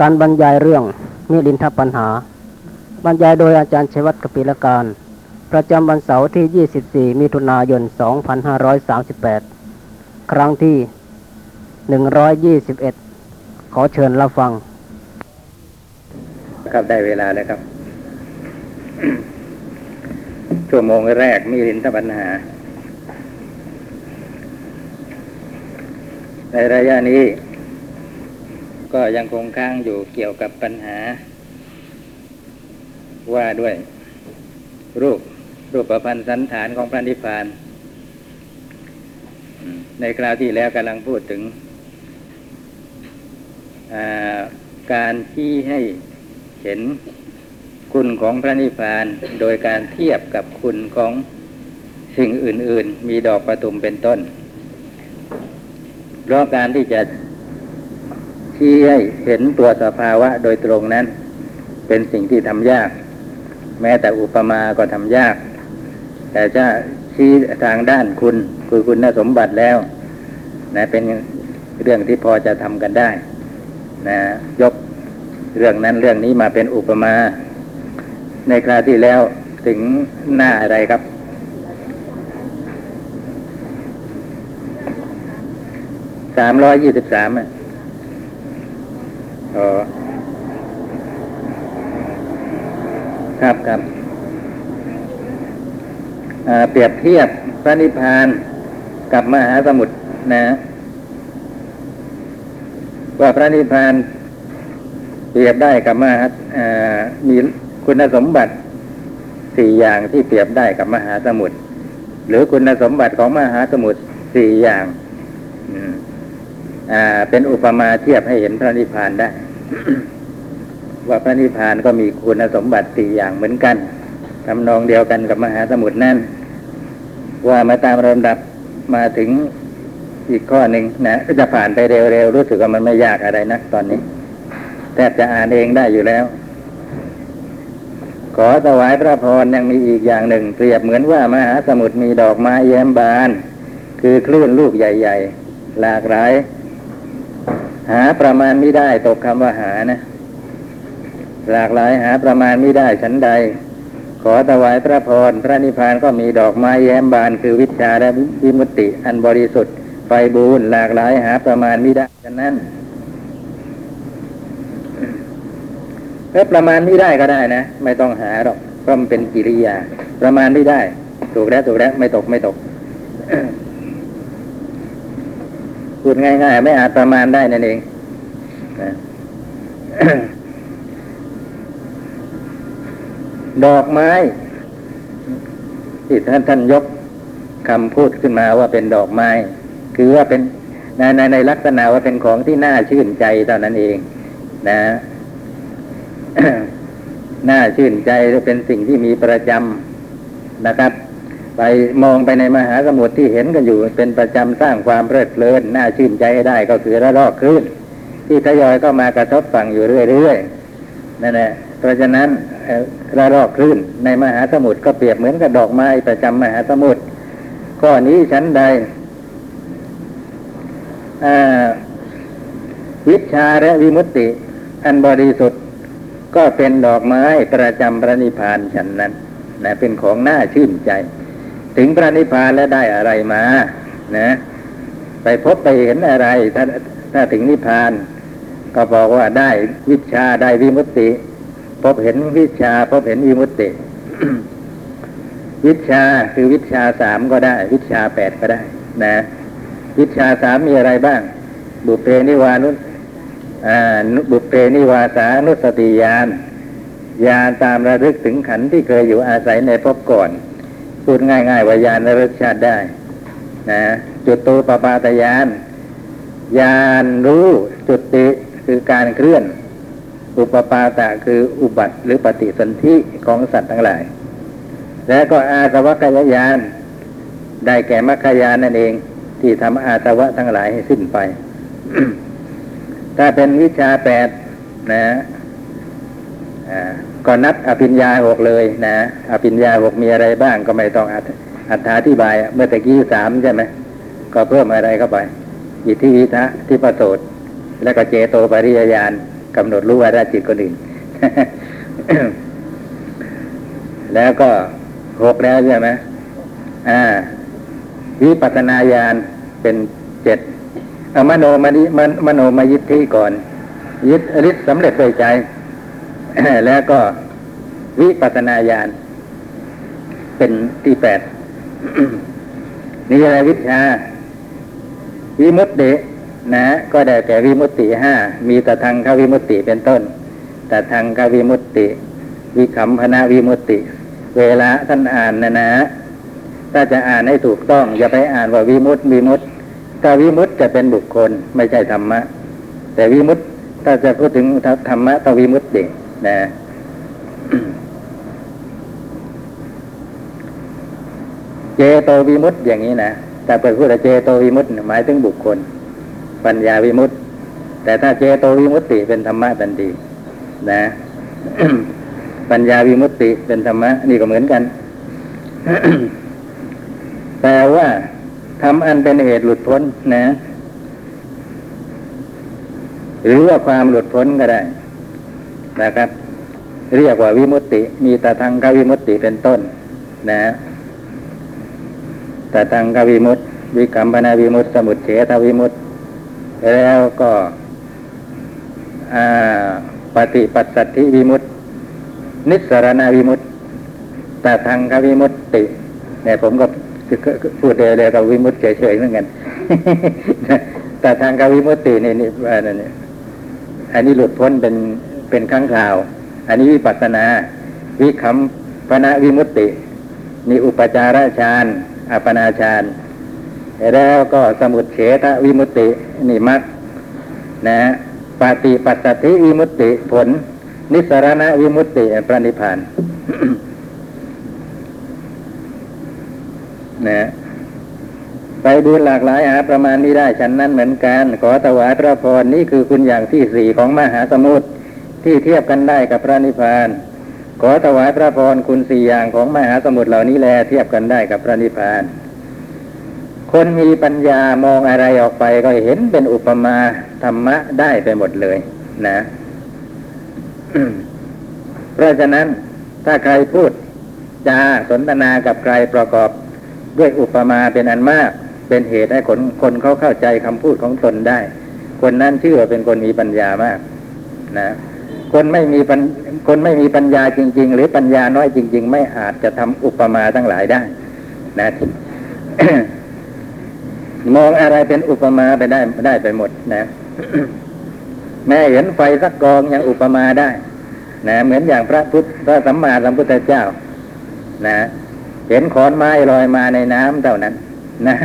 การบรรยายเรื่องมิลินทปัญหา บรรยายโดยอาจารย์ชัยวัฒน์กปิลการ ประจำวันเสาร์ที่ 24 มิถุนายน 2538 ครั้งที่ 121 ขอเชิญรับฟัง ครับได้เวลาแล้วครับ ชั่วโมงแรกมีลินทปัญหา ในระยะนี้ ก็ยังคงค้างอยู่เกี่ยวกับปัญหา ว่าด้วย รูปรูปประพันธ์สันฐานของพระนิพพาน ในคราวที่แล้วกำลังพูดถึงการที่ให้เห็นคุณของพระนิพพาน โดยการเทียบกับคุณของสิ่งอื่น ๆ มีดอกประทุมเป็นต้น เพราะการที่จะชี้ให้เห็นตัวสภาวะโดยตรงนั้น เป็นสิ่งที่ทำยาก แม้แต่อุปมาก็ทำยาก แต่จะชี้ทางด้านคุณคือคุณสมบัติแล้วนะเป็นเรื่องที่พอจะทำกันได้นะยกเรื่องนั้นเรื่องนี้มาเป็นอุปมา ในคราที่แล้วถึงหน้าอะไรครับ สามร้อยยี่สิบสามอะอ๋อครับครับเปรียบเทียบพระนิพพานกับมหาสมุทรนะ ว่าพระนิพพานเปรียบได้กับมหาอ่ามีคุณสมบัติสี่อย่างที่เปรียบได้กับมหาสมุทรหรือคุณสมบัติของมหาสมุทรสี่อย่าง อืม เป็นอุปมาเทียบให้เห็นพระนิพพานได้ ว่าพระนิพพานก็มีคุณสมบัติสี่อย่างเหมือนกันทำนองเดียวกันกับมหาสมุทรนั่น ว่ามาตามลำดับมาถึงอีกข้อหนึ่งนะก็จะผ่านไปเร็วๆ รู้สึกว่ามันไม่ยากอะไรนักตอนนี้แทบจะอ่านเองได้อยู่แล้ว ขอถวายพระพรยังมีอีกอย่างหนึ่ง เปรียบเหมือนว่ามหาสมุทรมีดอกไม้แย้มบาน คือคลื่นลูกใหญ่ ๆ หลากหลาย หาประมาณไม่ได้ตกคำว่าหานะ หลากหลายหาประมาณไม่ได้ชั้นใด ขอถวายพระพรพระนิพพานก็มีดอกไม้แย้มบานคือวิชาและวิมุตติ อันบริสุทธิ์ไฟบูรณ์หลากหลายหาประมาณไม่ได้ฉะนั้นเอ้ประมาณไม่ได้ก็ได้นะ ไม่ต้องหาหรอกเพราะมันเป็นกิริยา ประมาณไม่ได้ ถูกแล้วถูกแล้วไม่ตกไม่ตก พูดง่าย ๆ ไม่อาจประมาณได้นั่นเองดอกไม้ที่ท่านท่านยกคำพูดขึ้นมาว่าเป็นดอกไม้ คือว่าเป็นในในในลักษณะว่าเป็นของที่น่าชื่นใจเท่านั้นเอง นะน่าชื่นใจและเป็นสิ่งที่มีประจำนะครับ ไปมองไปในมหาสมุทรที่เห็นกันอยู่ เป็นประจำสร้างความเพลิดเพลินน่าชื่นใจได้ก็คือระลอกคลื่นที่ทยอยก็มากระทบฝั่งอยู่เรื่อยๆนั่นแหละเพราะฉะนั้นระลอกคลื่นในมหาสมุทรก็เปรียบเหมือนกับดอกไม้ประจำมหาสมุทรข้อนี้ชั้นใดวิชาและวิมุตติ อันบริสุทธิ์ก็เป็นดอกไม้ประจำพระนิพพานฉันนั้นนะเป็นของน่าชื่นใจ ถึงพระนิพพานแล้วได้อะไรมา นะ ไปพบไปเห็นอะไร ถ้าถ้าถึงนิพพาน ก็บอกว่าได้วิชาได้วิมุตติ พบเห็นวิชา พบเห็นวิมุตติ วิชาคือวิชาสามก็ได้ วิชาแปดก็ได้ นะ วิชาสามมีอะไรบ้าง บุเพนิวานุอ่านุบุเพนิวาสานุสติญาณญาณตามระลึกถึงขันที่เคยอยู่อาศัยในภพก่อน พูดง่าย ๆ ว่าญาณระชาติได้ นะจุดตูปปาตญาณญาณรู้จุดติคือการเคลื่อน อุปปาตะคืออุบัติหรือปฏิสนธิของสัตว์ทั้งหลาย และก็อาสวัคยญาณได้แก่มรรคญาณนั่นเอง ที่ทำอาสวะทั้งหลายให้สิ้นไป ถ้าเป็นวิชาแปดนะอ่า ก็นับอภิญญาหกเลยนะอภิญญาหกมีอะไรบ้างก็ไม่ต้องอัธิอธิบาย เมื่อตะกี้สามใช่ไหมก็เพิ่มอะไรเข้าไปอิทธิวิทะที่ประโสดแล้วก็เจโตปริยญาณกำหนดรู้ว่าราจิตคนอื่นแล้วก็หกแล้วใช่ไหมอ่าวิปัสนาญาณเป็นเจ็ดอมโนมนิมโนมายิทธิก่อนยึดฤทธิสำเร็จโดยใจ แล้วก็วิปัสนาญาณเป็นที่แปดนี่อะไรวิชา วิมุตตินะ ก็ได้แก่วิมุตติห้ามีตทางควิมุตติเป็นต้นตทางควิมุตติ วิคัมพนาวิมุตติ เวลาท่านอ่านนะนะถ้าจะอ่านให้ถูกต้อง อย่าไปอ่านว่าวิมุตติวิมุตติถ้าวิมุตติจะเป็นบุคคลไม่ใช่ธรรมะ แต่วิมุตติถ้าจะพูดถึงธรรมะต้องวิมุตติ นะเจโตวิมุตติอย่างนี้นะแต่เปิดพูดว่าเจโตวิมุตติหมายถึงบุคคล ปัญญาวิมุตติแต่ถ้าเจโตวิมุตติเป็นธรรมะทันทีนะปัญญาวิมุตติเป็นธรรมะนี่ก็เหมือนกัน แต่ว่าทำอันเป็นเหตุหลุดพ้นนะ หรือว่าความหลุดพ้นก็ได้ นะครับ เรียกว่าวิมุตติ มีตาทางกวิมุตติเป็นต้น นะตาทางกวิมุตติ วิกัมปนาวิมุตติสมุทเฉทวิมุตติ แล้วก็ปฏิปัสสัทธิวิมุตติ นิสสรณวิมุตติ ตทังควิมุตติเนี่ยผมก็พูดเดียวกับวิมุตติเฉยๆเหมือนกันแต่ตทังควิมุตตินี่นี่อันนี้อันนี้หลุดพ้นเป็น เป็นครั้งคราว อันนี้วิปัสสนา วิกขัมภนวิมุตตินี่อุปจาระฌานอัปปนาฌานแล้วก็สมุจเฉทวิมุตตินี่มรรคนะปฏิปัสสธิวิมุตติผล นิสรณวิมุตติพระนิพพานนะไปดูหลากหลายหาประมาณนี้ได้ฉันนั้นเหมือนกัน ขอถวายพระพรนี่คือคุณอย่างที่สี่ของมหาสมุทร ที่เทียบกันได้กับพระนิพพาน ขอถวายพระพรคุณสี่อย่างของมหาสมุทรเหล่านี้แลเทียบกันได้กับพระนิพพาน คนมีปัญญามองอะไรออกไปก็เห็นเป็นอุปมาธรรมะได้ไปหมดเลยนะ เพราะฉะนั้นถ้าใครพูดจาสนทนากับใครประกอบด้วยอุปมาเป็นอันมาก เป็นเหตุให้คนคนเขาเข้าใจคำพูดของตนได้ คนนั้นชื่อว่าเป็นคนมีปัญญามาก นะ คนไม่มีปัญคนไม่มีปัญญาจริง ๆ หรือปัญญาน้อยจริง ๆ ไม่อาจจะทำอุปมาทั้งหลายได้นะมองอะไรเป็นอุปมาไปได้ได้ไปหมดนะแม้เห็นไฟสักกองยังอุปมาได้ นะ เหมือนอย่างพระพุทธพระสัมมาสัมพุทธเจ้า นะ เห็นขอนไม้ลอยมาในน้ำเท่านั้น นะ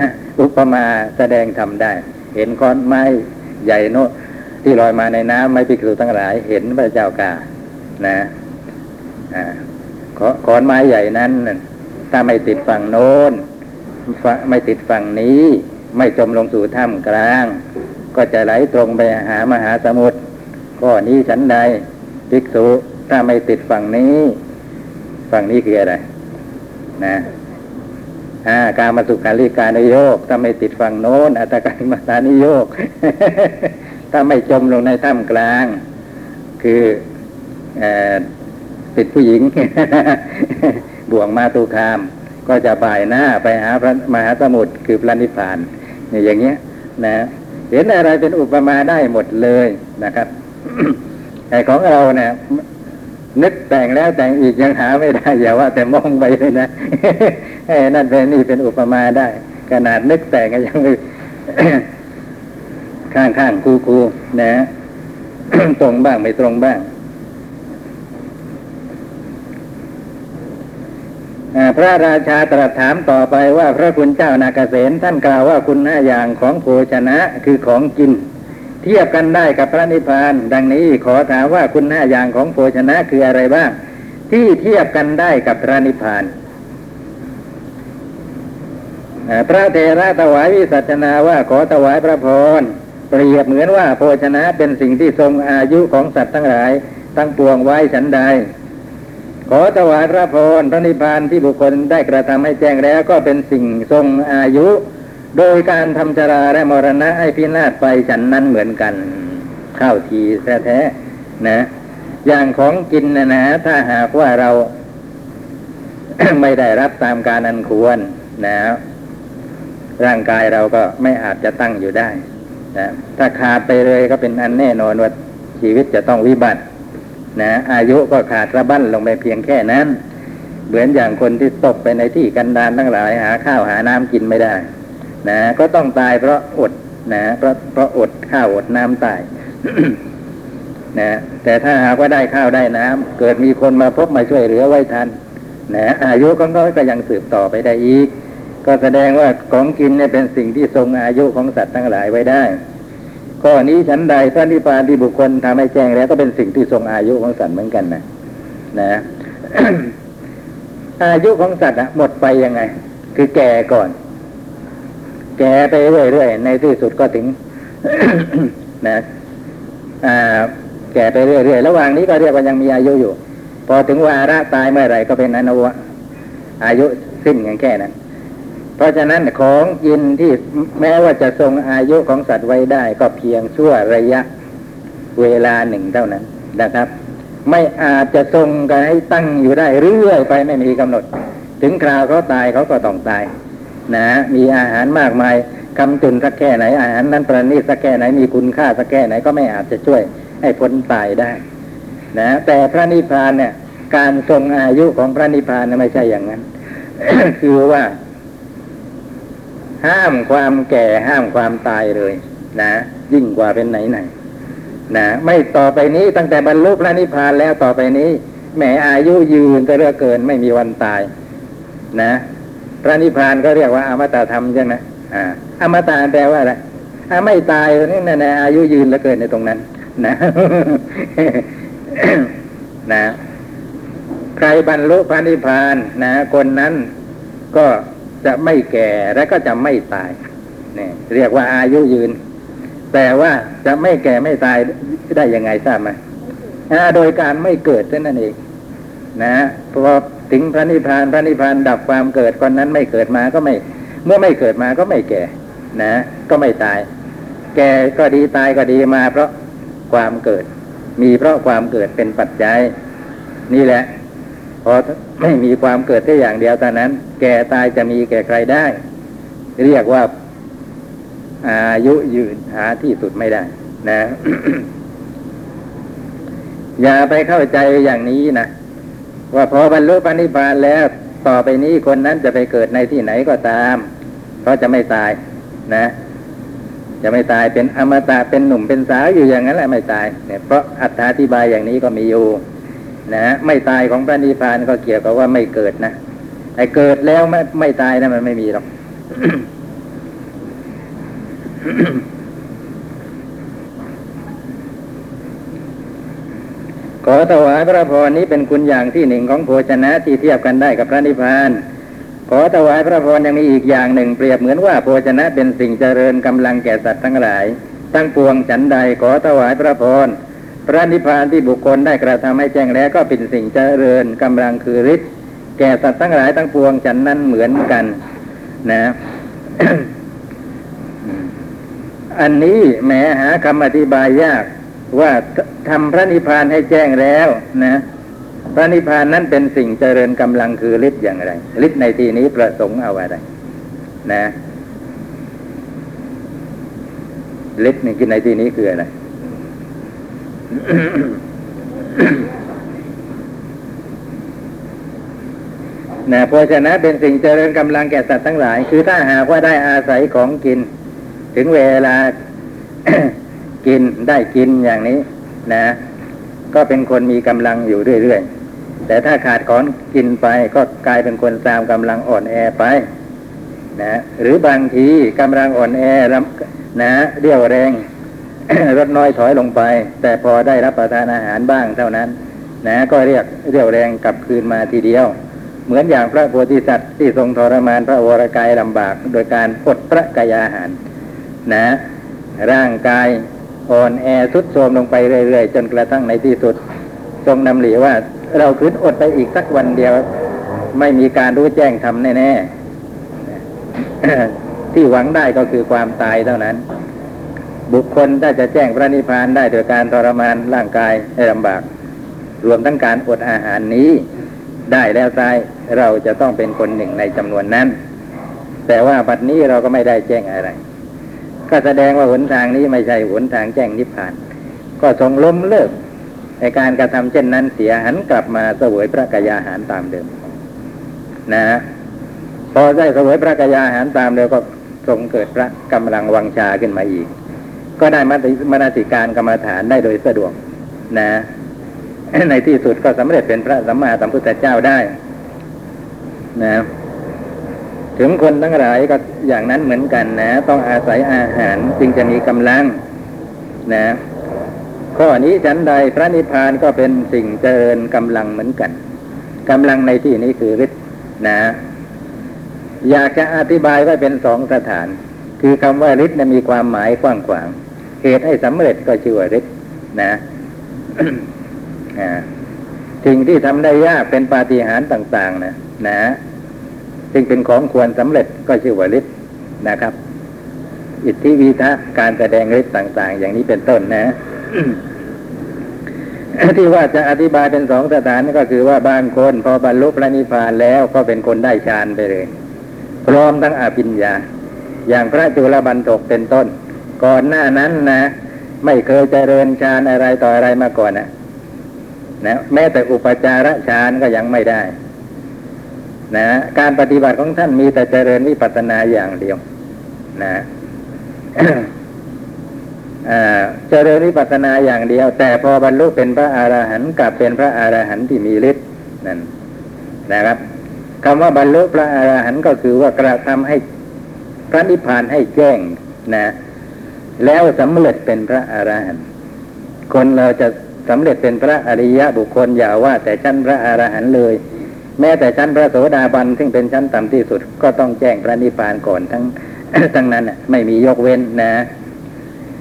อุปมาแสดงทำได้ เห็นขอนไม้ใหญ่โน ที่ลอยมาในน้ำไม่พิกษุทั้งหลาย เห็นพระเจ้ากา นะอ่าขอนไม้ใหญ่นั้นถ้าไม่ติดฝั่งโน้นไม่ติดฝั่งนี้ ไม่จมลงสู่ถ้ำกลาง ก็จะไหลตรงไปหามหาสมุทรก็นี้ฉันใดภิกษุถ้าไม่ติดฝั่งนี้ ฝั่งนี้คืออะไร นะอาการมาสุขาริการนโยกถ้าไม่ติดฝั่งโน้นอัตการมาตานิโยก ถ้าไม่จมลงในถ้ำกลาง คือติดผู้หญิง บ่วงมาตุคาม ก็จะบ่ายหน้าไปหาพระมหาสมุทรคือพระนิพพานเนี่ยอย่างเงี้ยนะเห็นอะไรเป็นอุปมาได้หมดเลยนะครับแต่ของเราเนี่ยนึกแต่งแล้วแต่งอีกยังหาไม่ได้อย่าว่า แต่มองไปเลยนะไอ้นั่นเป็นนี่เป็นอุปมาได้ ขนาดนึกแต่งก็ยัง ข้างข้างคูคูนะตรงบ้างไม่ตรงบ้างพระราชาตรัสถามต่อไปว่าพระคุณเจ้านาเกษตท่านกล่าวว่าคุณห้าอย่างของโภชนะคือของกิน เทียบกันได้กับพระนิพพาน ดังนี้ขอถามว่าคุณห้าอย่างของโภชนะคืออะไรบ้าง ที่เทียบกันได้กับพระนิพพานพระเทระถวายวิสัชนาว่าขอถวายพระพร เปรียบเหมือนว่าโภชนะเป็นสิ่งที่ทรงอายุของสัตว์ทั้งหลาย ทั้งปวงไว้ฉันใด ขอถวายพระพรพระนิพพานที่บุคคลได้กระทำให้แจ้งแล้ว ก็เป็นสิ่งทรงอายุ โดยการทำชราและมรณะให้พินาศไปฉันนั้นเหมือนกันเข้าทีแท้ๆนะ อย่างของกินนะนะถ้าหากว่าเรา ไม่ได้รับตามการอันควรนะร่างกายเราก็ไม่อาจจะตั้งอยู่ได้ นะถ้าขาดไปเลยก็เป็นอันแน่นอนว่าชีวิตจะต้องวิบัตินะอายุก็ขาดระบั้นลงไปเพียงแค่นั้น เหมือนอย่างคนที่ตกไปในที่กันดารทั้งหลายหาข้าวหาน้ำกินไม่ได้นะก็ต้องตายเพราะอดนะเพราะเพราะอดข้าวอดน้ำตายนะแต่ถ้าหากว่าได้ข้าวได้น้ำเกิดมีคนมาพบมาช่วยเหลือไว้ทันนะอายุของเขาก็ยังสืบต่อไปได้อีก ก็แสดงว่าของกินเนี่ยเป็นสิ่งที่ทรงอายุของสัตว์ทั้งหลายไว้ได้ข้อนี้ฉันใดพระนิพพานที่บุคคลทำให้แจ้งแล้วก็เป็นสิ่งที่ทรงอายุของสัตว์เหมือนกันนะนะอายุของสัตว์อะหมดไปยังไง คือแก่ก่อน แก่ไปเรื่อยๆในที่สุดก็ถึงนะอ่าแก่ไปเรื่อยๆระหว่างนี้ก็เรียกว่ายังมีอายุอยู่ พอถึงวาระตายเมื่อไหร่ก็เป็นอนุวะอายุสิ้นอย่างแค่นั้น เพราะฉะนั้นของกินที่แม้ว่าจะทรงอายุของสัตว์ไว้ได้ ก็เพียงชั่วระยะเวลาหนึ่งเท่านั้นนะครับ ไม่อาจจะทรงกันให้ตั้งอยู่ได้เรื่อยไปไม่มีกำหนด ถึงคราวเขาตายเขาก็ต้องตาย นะ มีอาหารมากมายกำจุนสักแค่ไหนอาหารนั้นประณีตสักแค่ไหนมีคุณค่าสักแค่ไหนก็ไม่อาจจะช่วยให้พ้นตายได้ นะ แต่พระนิพพานเนี่ย การทรงอายุของพระนิพพานไม่ใช่อย่างนั้น คือว่า ห้ามความแก่ห้ามความตายเลย นะยิ่งกว่าเป็นไหนไหนนะไม่ต่อไปนี้ตั้งแต่บรรลุพระนิพพานแล้วต่อไปนี้แหมอายุยืนจะเรื่อเกินไม่มีวันตาย นะ พระนิพพานก็เรียกว่าอมตะธรรมใช่ไหมอ่าอมตะแปลว่าอะไรไม่ตายนี่นะนะอายุยืนเหลือเกินในตรงนั้น นะนะ ใครบรรลุพระนิพพานนะคนนั้นก็ จะไม่แก่และก็จะไม่ตายเนี่ยเรียกว่าอายุยืน แต่ว่าจะไม่แก่ไม่ตายได้ยังไงทราบไหมโดยการไม่เกิดนั้นเองนะพอถึงพระนิพพานพระนิพพานดับความเกิดคนนั้นไม่เกิดมาก็ไม่ เมื่อไม่เกิดมาก็ไม่แก่ นะ ก็ไม่ตาย แก่ก็ดีตายก็ดีมา เพราะความเกิด มีเพราะความเกิดเป็นปัจจัย นี่แหละ พอไม่มีความเกิดแค่อย่างเดียวตอนนั้น แก่ตายจะมีแก่ใครได้ เรียกว่าอายุยืนหาที่สุดไม่ได้ นะ อย่าไปเข้าใจอย่างนี้นะว่าพอบรรลุปณิพพานแล้ว ต่อไปนี้คนนั้นจะไปเกิดในที่ไหนก็ตาม เพราะจะไม่ตาย นะ จะไม่ตายเป็นอมตะเป็นหนุ่มเป็นสาวอยู่อย่างนั้นแหละไม่ตายเนี่ยเพราะอัตถาธิบายอย่างนี้ก็มีอยู่ นะไม่ตายของพระนิพพานก็เกี่ยวกับว่าไม่เกิดนะไอ้เกิดแล้วไม่ไม่ตายนะมันไม่มีหรอกขอถวายพระพรนี้เป็นคุณอย่างที่หนึ่งของโภชนะที่เทียบกันได้กับพระนิพพาน ขอถวายพระพรยังมีอีกอย่างหนึ่งเปรียบเหมือนว่าโภชนะเป็นสิ่งเจริญกำลังแก่สัตว์ทั้งหลาย ทั้งปวงฉันใดขอถวายพระพร พระนิพพานที่บุคคลได้กระทำให้แจ้งแล้วก็เป็นสิ่งเจริญกำลังคือฤทธิ์แก่สัตว์ทั้งหลายทั้งปวงฉันนั้นเหมือนกัน นะ อันนี้แหมหาคำอธิบายยากว่าทำพระนิพพานให้แจ้งแล้วนะ พระนิพพานนั้นเป็นสิ่งเจริญกำลังคือฤทธิ์อย่างไรฤทธิ์ในที่นี้ประสงค์เอาอะไรนะฤทธิ์ในที่นี้คืออะไร นะเพราะฉะนั้นเป็นสิ่งเจริญกำลังแก่สัตว์ทั้งหลาย คือถ้าหากว่าได้อาศัยของกิน ถึงเวลากินได้กินอย่างนี้ นะ ก็เป็นคนมีกำลังอยู่เรื่อยๆแต่ถ้าขาดของกินไปก็กลายเป็นคนตามกำลังอ่อนแอไป นะ หรือบางทีกำลังอ่อนแอนะเรี่ยวแรง ลดน้อยถอยลงไป แต่พอได้รับประทานอาหารบ้างเท่านั้น นะก็เรียกเรียวแรงกลับคืนมาทีเดียว เหมือนอย่างพระโพธิสัตว์ที่ทรงทรมานพระวรกายลำบาก โดยการอดพระกายอาหาร นะ ร่างกายอ่อนแอทุดโทรมลงไปเรื่อยๆ จนกระทั่งในที่สุด ทรงนำหลีว่าเราคืนอดไปอีกสักวันเดียว ไม่มีการรู้แจ้งทำแน่ๆที่หวังได้ก็คือความตายเท่านั้น บุคคลถ้าจะแจ้งพระนิพพานได้โดยการทรมานร่างกายให้ลำบาก รวมทั้งการอดอาหารนี้ ได้แล้วตายเราจะต้องเป็นคนหนึ่งในจำนวนนั้น แต่ว่าบัดนี้เราก็ไม่ได้แจ้งอะไร ก็แสดงว่าหนทางนี้ไม่ใช่หนทางแจ้งนิพพาน ก็ทรงล้มเลิกในการกระทำเช่นนั้นเสียหันกลับมาเสวยพระกยาหารตามเดิม นะฮะพอได้เสวยพระกยาหารตามเดิมก็ทรงเกิดพระกำลังวังชาขึ้นมาอีก ก็ได้มติมนสิการกรรมฐานได้โดยสะดวกนะ ในที่สุดก็สำเร็จเป็นพระสัมมาสัมพุทธเจ้าได้ นะ ถึงคนทั้งหลายก็อย่างนั้นเหมือนกันนะ ต้องอาศัยอาหารจึงจะมีกำลัง นะข้อนี้ฉันใดพระนิพพานก็เป็นสิ่งเจริญกำลังเหมือนกันกำลังในที่นี้คือฤทธิ์นะ อยากจะอธิบายไว้เป็นสองสถาน คือคำว่าฤทธิ์มีความหมายกว้างขวาง เหตุให้สำเร็จก็ชื่อว่าฤทธิ์นะสิ่งที่ทำได้ยากเป็นปาฏิหาริย์ต่าง ๆ นะนะซึ่งเป็นของควรสำเร็จก็ชื่อว่าฤทธิ์นะครับ อิทธิวิทะการแสดงฤทธิ์ต่าง ๆ อย่างนี้เป็นต้นนะที่ว่าจะอธิบายเป็นสองสถานก็คือว่าบางคนพอบรรลุพระนิพพานแล้วก็เป็นคนได้ฌานไปเลย พร้อมทั้งอภิญญา อย่างพระจุลบันทกเป็นต้น ก่อนหน้านั้นนะไม่เคยเจริญฌานอะไรต่ออะไรมาก่อนนะนะแม้แต่อุปจารฌานก็ยังไม่ได้ นะการปฏิบัติของท่านมีแต่เจริญวิปัสสนาอย่างเดียว นะเจริญวิปัสสนาอย่างเดียว แต่พอบรรลุเป็นพระอรหันต์กลับเป็นพระอรหันต์ที่มีฤทธิ์นั่นนะครับคำว่าบรรลุพระอรหันต์ก็คือว่ากระทำให้พระนิพพานให้แจ้งนะ แล้วสำเร็จเป็นพระอรหันต์คนเราจะสำเร็จเป็นพระอริยะบุคคลอย่าว่า แต่ชั้นพระอรหันต์เลย แม้แต่ชั้นพระโสดาบันซึ่งเป็นชั้นต่ำที่สุด ก็ต้องแจ้งพระนิพพานก่อนทั้งทั้งนั้นไม่มียกเว้นนะ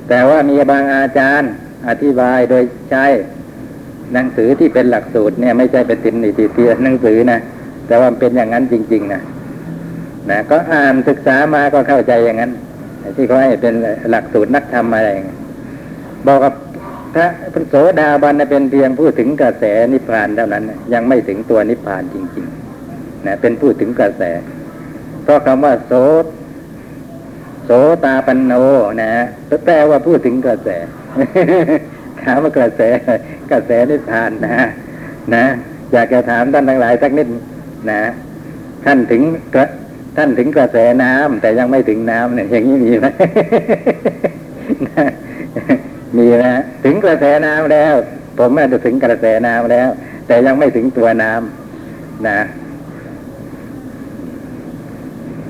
แต่ว่ามีบางอาจารย์อธิบายโดยใช้หนังสือที่เป็นหลักสูตรเนี่ยไม่ใช่เป็นตินนิติเตียหนังสือนะแต่ว่าเป็นอย่างนั้นจริง ๆ นะนะก็อ่านศึกษามาก็เข้าใจอย่างนั้น ที่เขาให้เป็นหลักสูตรนักธรรมอะไรบอกกับพระพระโสดาบันเป็นเพียงผู้ถึงกระแสนิพพานเท่านั้น ยังไม่ถึงตัวนิพพานจริงๆนะเป็นผู้ถึงกระแส เพราะคำว่าโสโสตาปันโนนะฮะแปลว่าพูดถึงกระแสถามว่ากระแสกระแสนิพพานนะนะอยากจะถามท่านทั้งหลายสักนิดนะท่านถึงกระ ท่านถึงกระแสน้ำแต่ยังไม่ถึงน้ำเนี่ย อย่างนี้มีไหมมีนะถึงกระแสน้ำแล้ว ผมแม้จะถึงกระแสน้ำแล้ว แต่ยังไม่ถึงตัวน้ำนะ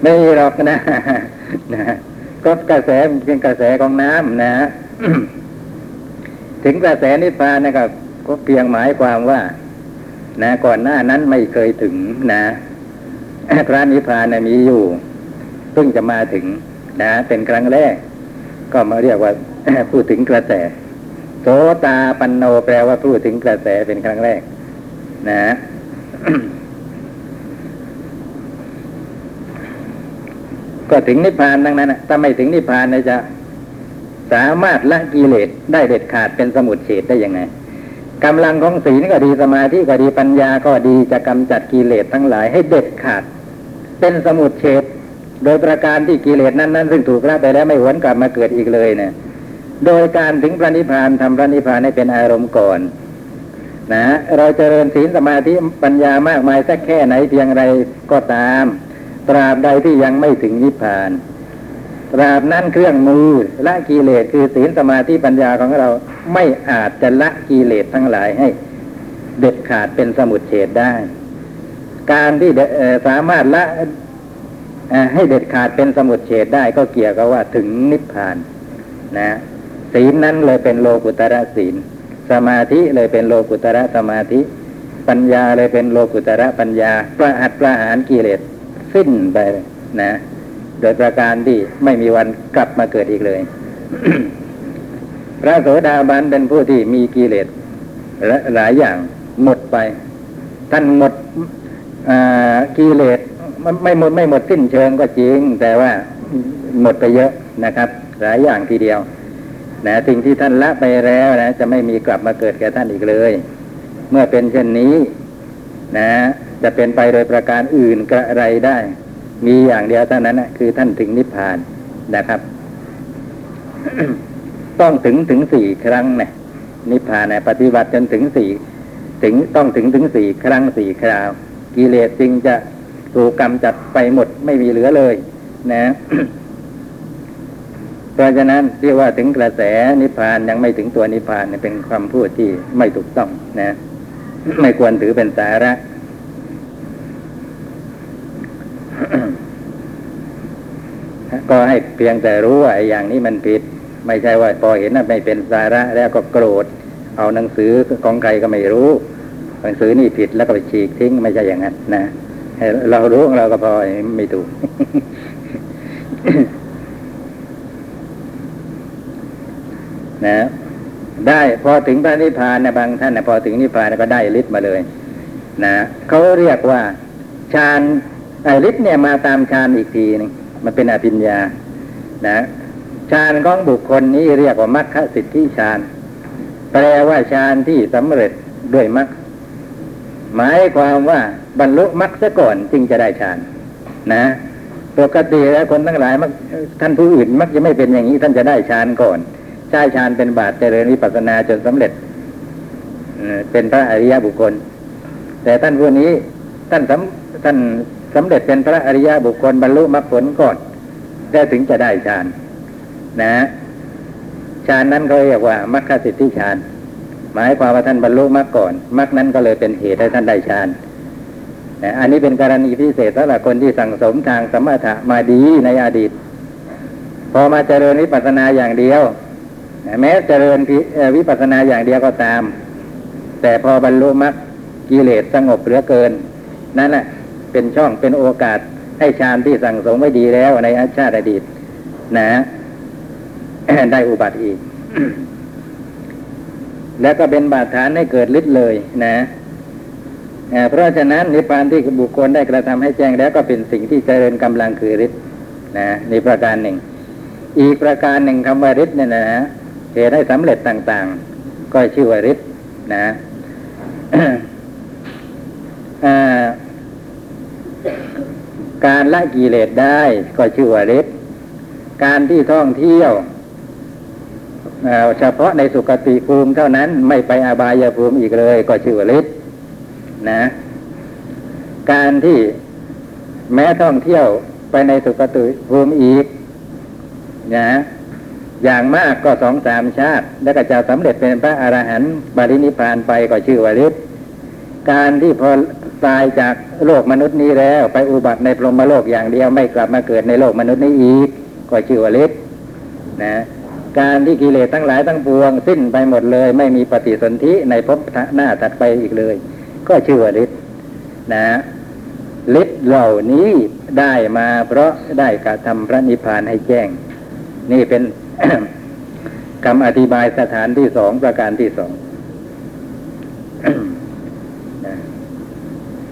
ไม่หรอกนะนะก็กระแสเป็นกระแสของน้ำนะถึงกระแสนิพพานนะครับก็เพียงหมายความว่า นะ ก่อนหน้านั้นไม่เคยถึงนะ พระนิพพานนะมีอยู่เพิ่งจะมาถึงนะ เป็นครั้งแรก ก็มาเรียกว่าพูดถึงกระแสโสตาปันโนแปลว่าพูดถึงกระแสเป็นครั้งแรก นะก็ถึงนิพพานดังนั้นถ้าไม่ถึงนิพพานจะ สามารถละกิเลสได้เด็ดขาดเป็นสมุดเฉดได้ยังไงกำลังของศีลก็ดีสมาธิก็ดีปัญญาก็ดีจะกำจัดกิเลสทั้งหลายให้เด็ดขาด เป็นสมุดเฉดโดยประการที่กิเลสนั้นนั้นซึ่งถูกละไปแล้วไม่หวนกลับมาเกิดอีกเลยเนี่ยโดยการถึงพระนิพพานทำพระนิพพานให้เป็นอารมณ์ก่อนนะเราจเจริญศีลสมาธิปัญญามากมายสักแค่ไหนเพียงไรก็ตาม ตราบใดที่ยังไม่ถึงนิพพานตราบนั้นเครื่องมือละกิเลสคือศีลสมาธิปัญญาของเราไม่อาจจะละกิเลสทั้งหลายให้ เด็ดขาดเป็นสมุดเฉดได้ การที่สามารถละให้เด็ดขาดเป็นสมุดเฉดได้ก็เกี่ยวกับว่าถึงนิพพานนะศีลนั้นเลยเป็นโลกุตระศีล สมาธิเลยเป็นโลกุตระสมาธิ ปัญญาเลยเป็นโลกุตระปัญญา ประหัตประหารกิเลสสิ้นไปนะ โดยประการที่ไม่มีวันกลับมาเกิดอีกเลย พระโสดาบันเป็นผู้ที่มีกิเลสหลายอย่างหมดไป ท่านหมด กิเลสไม่หมดไม่หมดสิ้นเชิงก็จริง แต่ว่าหมดไปเยอะนะครับ หลายอย่างทีเดียวนะสิ่งที่ท่านละไปแล้วนะจะไม่มีกลับมาเกิดแก่ท่านอีกเลย เมื่อเป็นเช่นนี้ นะ จะเป็นไปโดยประการอื่นกระไรได้ มีอย่างเดียวเท่านั้นนะคือท่านถึงนิพพานนะครับ ต้องถึงถึงสี่ครั้งนะนิพพานนะปฏิบัติจนถึงสี่ถึงต้องถึงถึงสี่ครั้งสี่คราว กิเลสจึงจะถูกกรรมจัดไปหมดไม่มีเหลือเลย นะ เพราะฉะนั้นเรียกว่าถึงกระแสนิพพานยังไม่ถึงตัวนิพพานเป็นความพูดที่ไม่ถูกต้องนะ ไม่ควรถือเป็นสาระก็ให้เพียงแต่รู้ว่าไอ้อย่างนี้มันผิด ไม่ใช่ว่าพอเห็นว่าไม่เป็นสาระแล้วก็โกรธ เอาหนังสือของใครก็ไม่รู้ หนังสือนี่ผิดแล้วก็ไปฉีกทิ้งไม่ใช่อย่างนั้นนะเรารู้ของเราก็พอไม่ถูกนะ ได้พอถึงพระนิพพานนะบางท่านนะพอถึงนิพพานก็ได้ฤทธิ์มาเลย นะเขาเรียกว่าฌานฤทธิ์เนี่ยมาตามฌานอีกทีหนึงมันเป็นอภิญญา นะฌานของบุคคลนี้เรียกว่ามรรคสิทธิฌานแปลว่าฌานที่สำเร็จด้วยมรรค หมายความว่าบรรลุมรรคซะก่อนจึงจะได้ฌานนะ ปกติแล้วคนทั้งหลายมักท่านผู้อื่นมักจะไม่เป็นอย่างนี้ท่านจะได้ฌานก่อนใช้ฌานเป็นบาตรเจริญวิปัสสนาจนสำเร็จเป็นพระอริยบุคคล แต่ท่านผู้นี้ท่านสำท่านสำเร็จเป็นพระอริยบุคคลบรรลุมรรคผลก่อนแล้ถึงจะได้ฌานนะฌานนั้นเขาเรียกว่ามรรคสิทธิฌาน หมายความว่าท่านบรรลุมรรคก่อนมรรคนั้นก็เลยเป็นเหตุให้ท่านได้ฌานอันนี้เป็นกรณีพิเศษสำหรับคนที่สั่งสมทางสมถะมาดีในอดีต พอมาเจริญวิปัสสนาอย่างเดียว แม้เจริญวิปัสสนาอย่างเดียวก็ตาม แต่พอบรรลุมรรคกิเลสสงบเหลือเกิน นั่นแหละเป็นช่องเป็นโอกาสให้ฌานที่สั่งสมไว้ดีแล้วในชาติอดีต นะได้อุบัติอีก แล้วก็เป็นบาดฐานให้เกิดฤทธิ์เลยนะเพราะฉะนั้นนิพพานที่บุคคลได้กระทำให้แจ้งแล้วก็เป็นสิ่งที่เจริญกำลังคือฤทธิ์นะนี่ประการหนึ่ง อีกประการหนึ่งคำว่าฤทธิ์เนี่ยนะเหตุให้สำเร็จต่างๆ ก็ชื่อว่าฤทธิ์นะการละกิเลสได้ก็ชื่อว่าฤทธิ์การที่ท่องเที่ยว เฉพาะในสุคติภูมิเท่านั้นไม่ไปอาบายภูมิอีกเลย ก็ชื่อว่าฤทธิ์นะ การที่แม้ท่องเที่ยวไปในสุคติภูมิอีกนะอย่างมากก็สองสามชาติ แล้วก็จะสำเร็จเป็นพระอรหันต์บรินิพพานไปก็ชื่อว่าฤทธิ์การที่พอตายจากโลกมนุษย์นี้แล้ว ไปอุบัติในพรหมโลกอย่างเดียวไม่กลับมาเกิดในโลกมนุษย์นี้อีก ก็ชื่อว่าฤทธิ์นะ การที่กิเลสทั้งหลายทั้งปวง สิ้นไปหมดเลย ไม่มีปฏิสนธิในภพหน้าถัดไปอีกเลย ก็ชื่อว่าฤทธิ์นะฤทธิ์เหล่านี้ได้มาเพราะได้กระทำพระนิพพานให้แจ้ง นี่เป็นคำอธิบายสถานที่สองประการที่สอง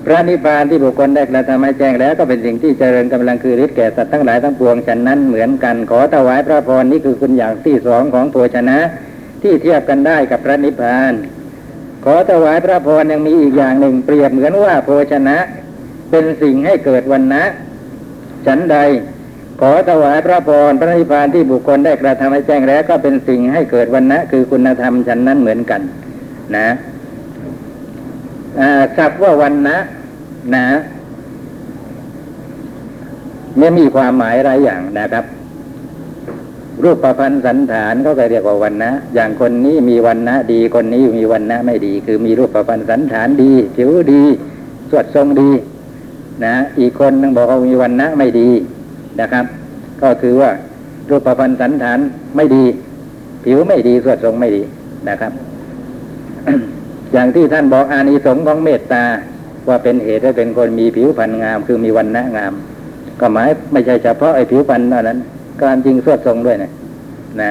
พระนิพพานที่บุคคลได้กระทำให้แจ้งแล้วก็เป็นสิ่งที่เจริญกำลังคือฤทธิ์แก่สัตว์ทั้งหลายทั้งปวงฉันนั้นเหมือนกันขอถวายพระพรนี่คือคุณอย่างที่สองของโภชนะ ที่เทียบกันได้กับพระนิพพาน ขอถวายพระพรยังมีอีกอย่างหนึ่ง เปรียบเหมือนว่าโภชนะ เป็นสิ่งให้เกิดวันนะฉันใด ขอถวายพระพรพระนิพพานที่บุคคลได้กระทำให้แจ้งแล้ว ก็เป็นสิ่งให้เกิดวันนะคือคุณธรรมฉันนั้นเหมือนกัน นะ ศัพท์ว่าวันนะนะเนี่ยมีความหมายหลายอย่างนะครับ รูปประพันธ์สันฐานเขาก็เรียกว่าวันนะอย่างคนนี้มีวันนะดีคนนี้มีวันนะไม่ดี คือมีรูปประพันธ์สันฐานดีผิวดี สวดทรงดี นะ อีกคนนึงบอกว่ามีวันนะไม่ดีนะครับ ก็คือว่ารูปประพันธ์สันฐานไม่ดี ผิวไม่ดีสวดทรงไม่ดีนะครับ อย่างที่ท่านบอกอานิสงส์ของเมตตาว่าเป็นเหตุให้เป็นคนมีผิวพรรณงาม คือมีวันนะงาม ก็หมายไม่ใช่เฉพาะไอ้ผิวพรรณเท่านั้นการจริงสวดทรงด้วยนะนะ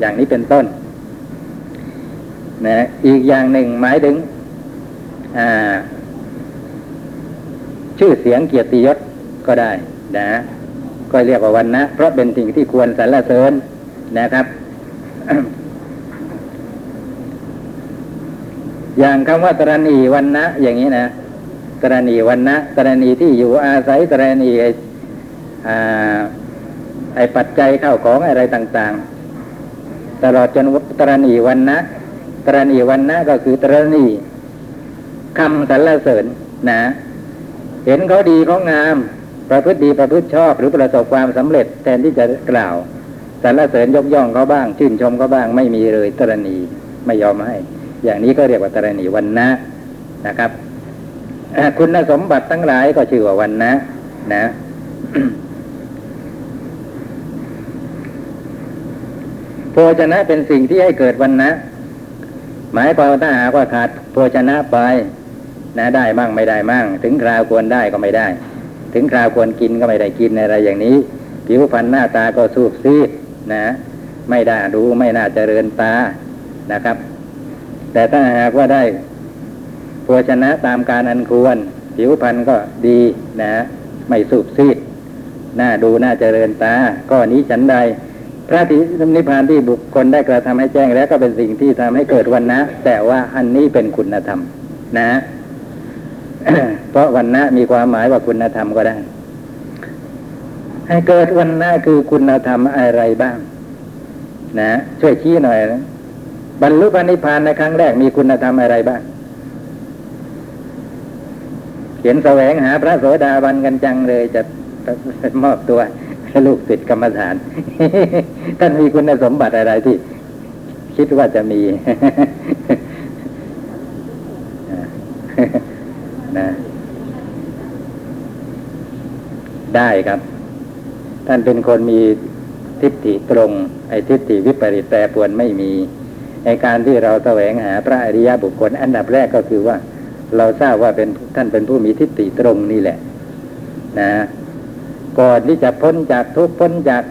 อย่างนี้เป็นต้น นะ อีกอย่างหนึ่งหมายถึงอ่าชื่อเสียงเกียรติยศก็ได้ นะ ก็เรียกว่าวันนะเพราะเป็นสิ่งที่ควรสรรเสริญนะครับ อย่างคำว่าตรณีวันนะอย่างนี้นะตรณีวันนะตรณีที่อยู่อาศัยตรณีไอ้ปัจจัยเข้าของอะไรต่าง ๆ ตลอดจนตรณีวันนะตรณีวันนะก็คือตรณีคำสรรเสริญนะ เห็นเขาดีเขางาม ประพฤติดีประพฤติชอบหรือประสบความสำเร็จแทนที่จะกล่าวสรรเสริญยกย่องเขาบ้าง ชื่นชมเขาบ้างไม่มีเลยตรณีไม่ยอมให้ อย่างนี้ก็เรียกว่าตรณีวันนะนะครับคุณสมบัติทั้งหลายก็ชื่อว่าวันนะนะโภชนะเป็นสิ่งที่ให้เกิดวันนะหมายความว่าถ้าหากว่าขาดโภชนะไปนะได้บ้างไม่ได้บ้างถึงคราวควรได้ก็ไม่ได้ ถึงคราวควรกินก็ไม่ได้กินอะไรอย่างนี้ ผิวพรรณหน้าตาก็สูบซีดนะ ไม่ได้ดูไม่น่าเจริญตานะครับ แต่ถ้าหากว่าได้โภชนะตามการอันควร ผิวพรรณก็ดีนะ ไม่สูบซีดน่าดูน่าเจริญตาก็นี้ฉันใด พระธินิพพานที่บุคคลได้กระทำให้แจ้งแล้วก็เป็นสิ่งที่ทำให้เกิดวันนะ แต่ว่าอันนี้เป็นคุณธรรม นะ เพราะวันนะมีความหมายว่าคุณธรรมก็ได้ ให้เกิดวันนะคือคุณธรรมอะไรบ้าง นะ ช่วยชี้หน่อยนะ บรรลุพระนิพพานในครั้งแรกมีคุณธรรมอะไรบ้าง เขียนแสวงหาพระโสดาบันกันจังเลยจะมอบตัวลูกศิษย์กรรมฐาน ท่านมีคุณสมบัติอะไรที่ คิดว่าจะมีนะได้ครับ ท่านเป็นคนมีทิฏฐิตรง ไอ้ทิฏฐิวิปริตแปรปวนไม่มี ไอ้การที่เราแสวงหาพระอริยบุคคล อันดับแรกก็คือว่า เราทราบว่าเป็นท่านเป็นผู้มีทิฏฐิตรงนี่แหละ นะ ก่อนที่จะพ้นจากทุกพ้นจาก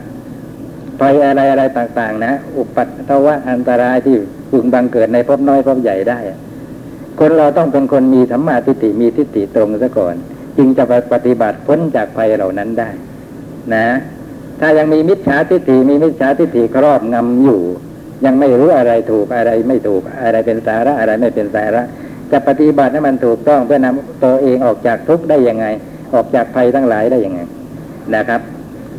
ภัยอะไรอะไรต่าง ๆ นะ อุปัตตวะอันตรายที่พึงบังเกิดในภพน้อยภพใหญ่ได้ คนเราต้องเป็นคนมีสัมมาทิฏฐิมีทิฏฐิตรงซะก่อน จึงจะปฏิบัติพ้นจากภัยเหล่านั้นได้ นะ ถ้ายังมีมิจฉาทิฏฐิมีมิจฉาทิฏฐิครอบงำอยู่ ยังไม่รู้อะไรถูกอะไรไม่ถูกอะไรเป็นสาระอะไรไม่เป็นสาระ จะปฏิบัติให้มันถูกต้องเพื่อนำตัวเองออกจากทุกข์ได้ยังไง ออกจากภัยทั้งหลายได้ยังไงนะครับ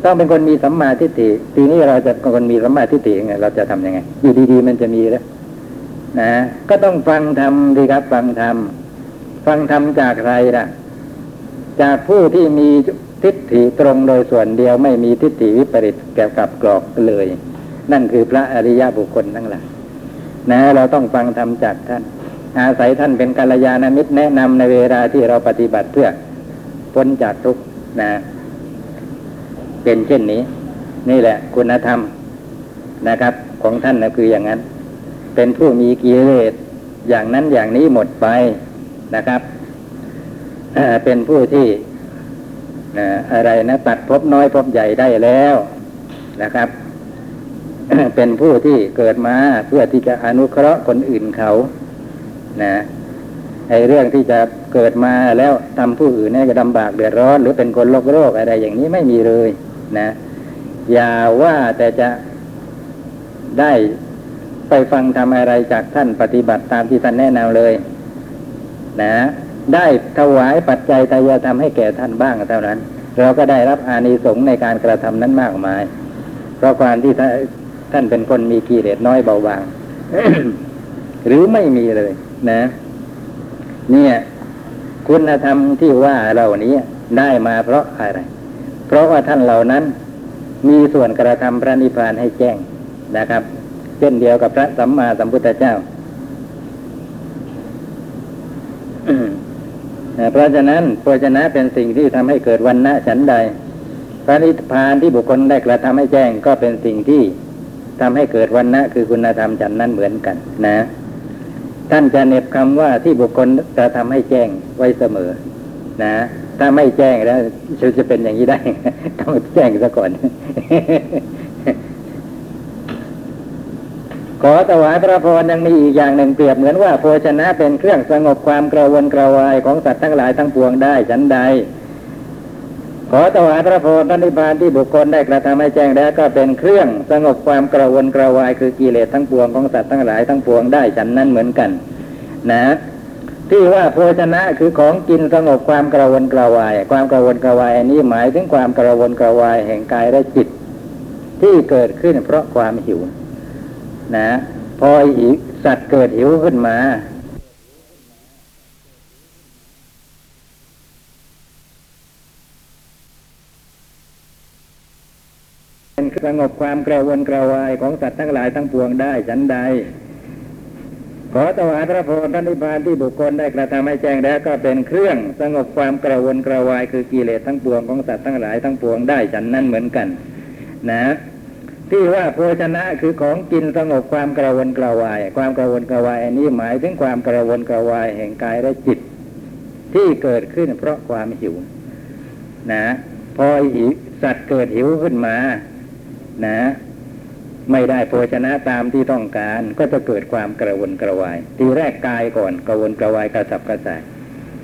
ต้องเป็นคนมีสัมมาทิฏฐิทีนี้เราจะคนมีสัมมาทิฏฐิไงเราจะทํำยังไง อยู่ดีๆ มันจะมีแล้วนะก็ต้องฟังธรรมดีครับ ฟังธรรมฟังธรรมจากใครล่ะ จากผู้ที่มีทิฏฐิตรงโดยส่วนเดียวไม่มีทิฏฐิวิปริตแก่กับกรอกเลย นั่นคือพระอริยบุคคลทั้งหลายนะ เราต้องฟังธรรมจากท่าน อาศัยท่านเป็นกัลยาณมิตรแนะนำในเวลาที่เราปฏิบัติเพื่อพ้นจากทุกข์นะ เป็นเช่นนี้ นี่แหละ คุณธรรมนะครับ ของท่านนะคืออย่างนั้น เป็นผู้มีกิเลสอย่างนั้นอย่างนี้หมดไปนะครับเป็นผู้ที่อะไรนะตัดภพน้อยภพใหญ่ได้แล้วนะครับ เป็นผู้ที่เกิดมาเพื่อที่จะอนุเคราะห์คนอื่นเขานะไอ้เรื่องที่จะเกิดมาแล้วทำผู้อื่นให้ก็ลำบากเดือดร้อน หรือเป็นคนโรคโรคอะไรอย่างนี้ไม่มีเลยนะ อย่าว่าแต่จะได้ไปฟังทำอะไรจากท่านปฏิบัติตามที่ท่านแนะนำเลย นะ ได้ถวายปัจจัยทายธรรมให้แก่ท่านบ้างเท่านั้น เราก็ได้รับอานิสงส์ในการกระทำนั้นมากมาย เพราะความที่ ท่านเป็นคนมีกิเลสน้อยเบาบางหรือไม่มีเลย นะ เนี่ย คุณธรรมที่ว่าเหล่านี้ได้มาเพราะอะไร เพราะว่าท่านเหล่านั้น มีส่วนกระทำพระนิพพานให้แจ้งนะครับ เช่นเดียวกับพระสัมมาสัมพุทธเจ้าเพราะฉะนั้นโภชนะเป็นสิ่งที่ทำให้เกิดวันนะฉันใด พระนิพพานที่บุคคลได้กระทำให้แจ้งก็เป็นสิ่งที่ ทำให้เกิดวันนะคือคุณธรรมฉันนั้นเหมือนกันนะ ท่านจะเน็บคำว่าที่บุคคลกระทำให้แจ้งไว้เสมอ นะ ถ้าไม่แจ้งแล้วจะเป็นอย่างนี้ได้ ต้องแจ้งซะก่อน ขอถวายพระพรยังมีอีกอย่างหนึ่งเปรียบเหมือนว่าโภชนะเป็นเครื่องสงบความกระวนกระวายของสัตว์ทั้งหลายทั้งปวงได้ฉันใด ขอถวายพระพรพระนิพพานที่บุคคลได้กระทำให้แจ้งแล้วก็เป็นเครื่องสงบความกระวนกระวายคือกิเลสทั้งปวงของสัตว์ทั้งหลายทั้งปวงได้ฉันนั้นเหมือนกัน นะ ที่ว่าโภชนะคือของกินสงบความกระวนกระวาย ความกระวนกระวายนนี้หมายถึงความกระวนกระวายแห่งกายและจิต ที่เกิดขึ้นเพราะความหิว นะ พอหิวสัตว์เกิดหิวขึ้นมา เป็น สงบความกระวนกระวายของสัตว์ทั้งหลายทั้งปวงได้ฉันใด ขอถวาพระพรพระนิพพานที่บุคคลได้กระทำให้แจ้งแล้วก็เป็นเครื่องสงบความกระวนกระวายคือกิเลสทั้งปวงของสัตว์ทั้งหลายทั้งปวงได้ฉันนั้นเหมือนกัน นะ ที่ว่าโภชนะคือของกินสงบความกระวนกระวาย ความกระวนกระวายอันนี้หมายถึงความกระวนกระวายแห่งกายและจิต ที่เกิดขึ้นเพราะความหิว นะ พอหิวสัตว์เกิดหิวขึ้นมา นะ ไม่ได้โภชนะตามที่ต้องการก็จะเกิดความกระวนกระวาย ทีแรกกายก่อนกระวนกระวายกระสับกระส่าย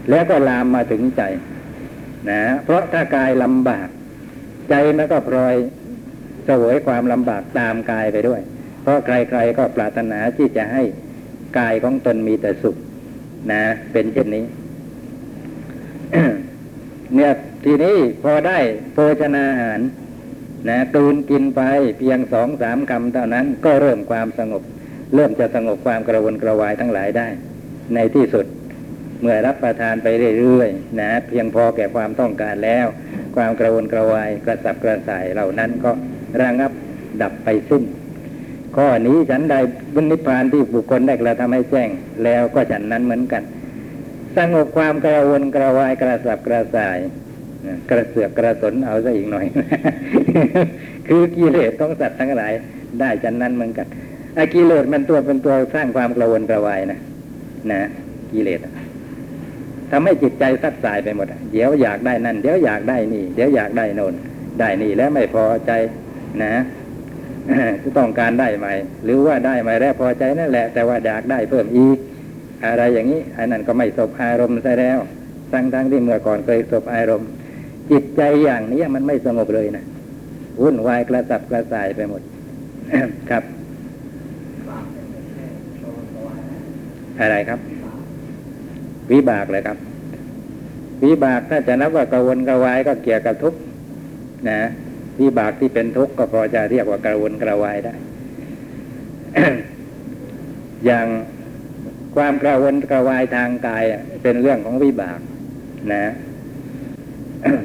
แล้วก็ลามมาถึงใจ นะ เพราะถ้ากายลำบาก ใจมันก็พลอยสวยความลำบากตามกายไปด้วย เพราะใครๆก็ปรารถนาที่จะให้กายของตนมีแต่สุข นะ เป็นเช่นนี้ เนี่ยทีนี้พอได้โภชนาอาหาร นะกลืนกินไปเพียงสองสามคำเท่านั้นก็เริ่มความสงบ เริ่มจะสงบความกระวนกระวายทั้งหลายได้ ในที่สุดเมื่อรับประทานไปเรื่อยๆนะเพียงพอแก่ความต้องการแล้ว ความกระวนกระวายกระสับกระส่ายเหล่านั้นก็ระงับดับไปสิ้นข้อนี้ฉันใดบุญนิพพานที่บุคคลได้กระทำให้แจ้ง แล้วก็ฉันนั้นเหมือนกัน สงบความกระวนกระวายกระสับกระส่าย กระเสือกกระสนเอาซะอีกหน่อย คือกิเลสของสัตว์ทั้งหลาย ได้ฉันนั้นเหมือนกันไอ้กิเลสมันตัวเป็นตัวสร้างความกระวนกระวายนะนะกิเลสอะทำให้จิตใจสัดสายไปหมดเดี๋ยวอยากได้นั่นเดี๋ยวอยากได้นี่ เดี๋ยวอยากได้โน่นได้นี่แล้วไม่พอใจนะต้องการได้ใหม่หรือว่าได้ใหม่แล้วพอใจนั่นแหละ แต่ว่าอยากได้เพิ่มอีก อะไรอย่างนี้อันนั้นก็ไม่สบอารมณ์ซะแล้วทั้งทั้งที่เมื่อก่อนเคยสบอารมณ์ จิตใจอย่างนี้มันไม่สงบเลยนะวุ่นวายกระสับกระส่ายไปหมด ครับ อะไรครับ วิบากเลยครับ วิบากถ้าจะนับว่ากระวนกระวายก็เกี่ยวกับทุกนะวิบากที่เป็นทุกข์ก็พอจะเรียกว่ากระวนกระวายได้ อย่างความกระวนกระวายทางกายเป็นเรื่องของวิบาก นะ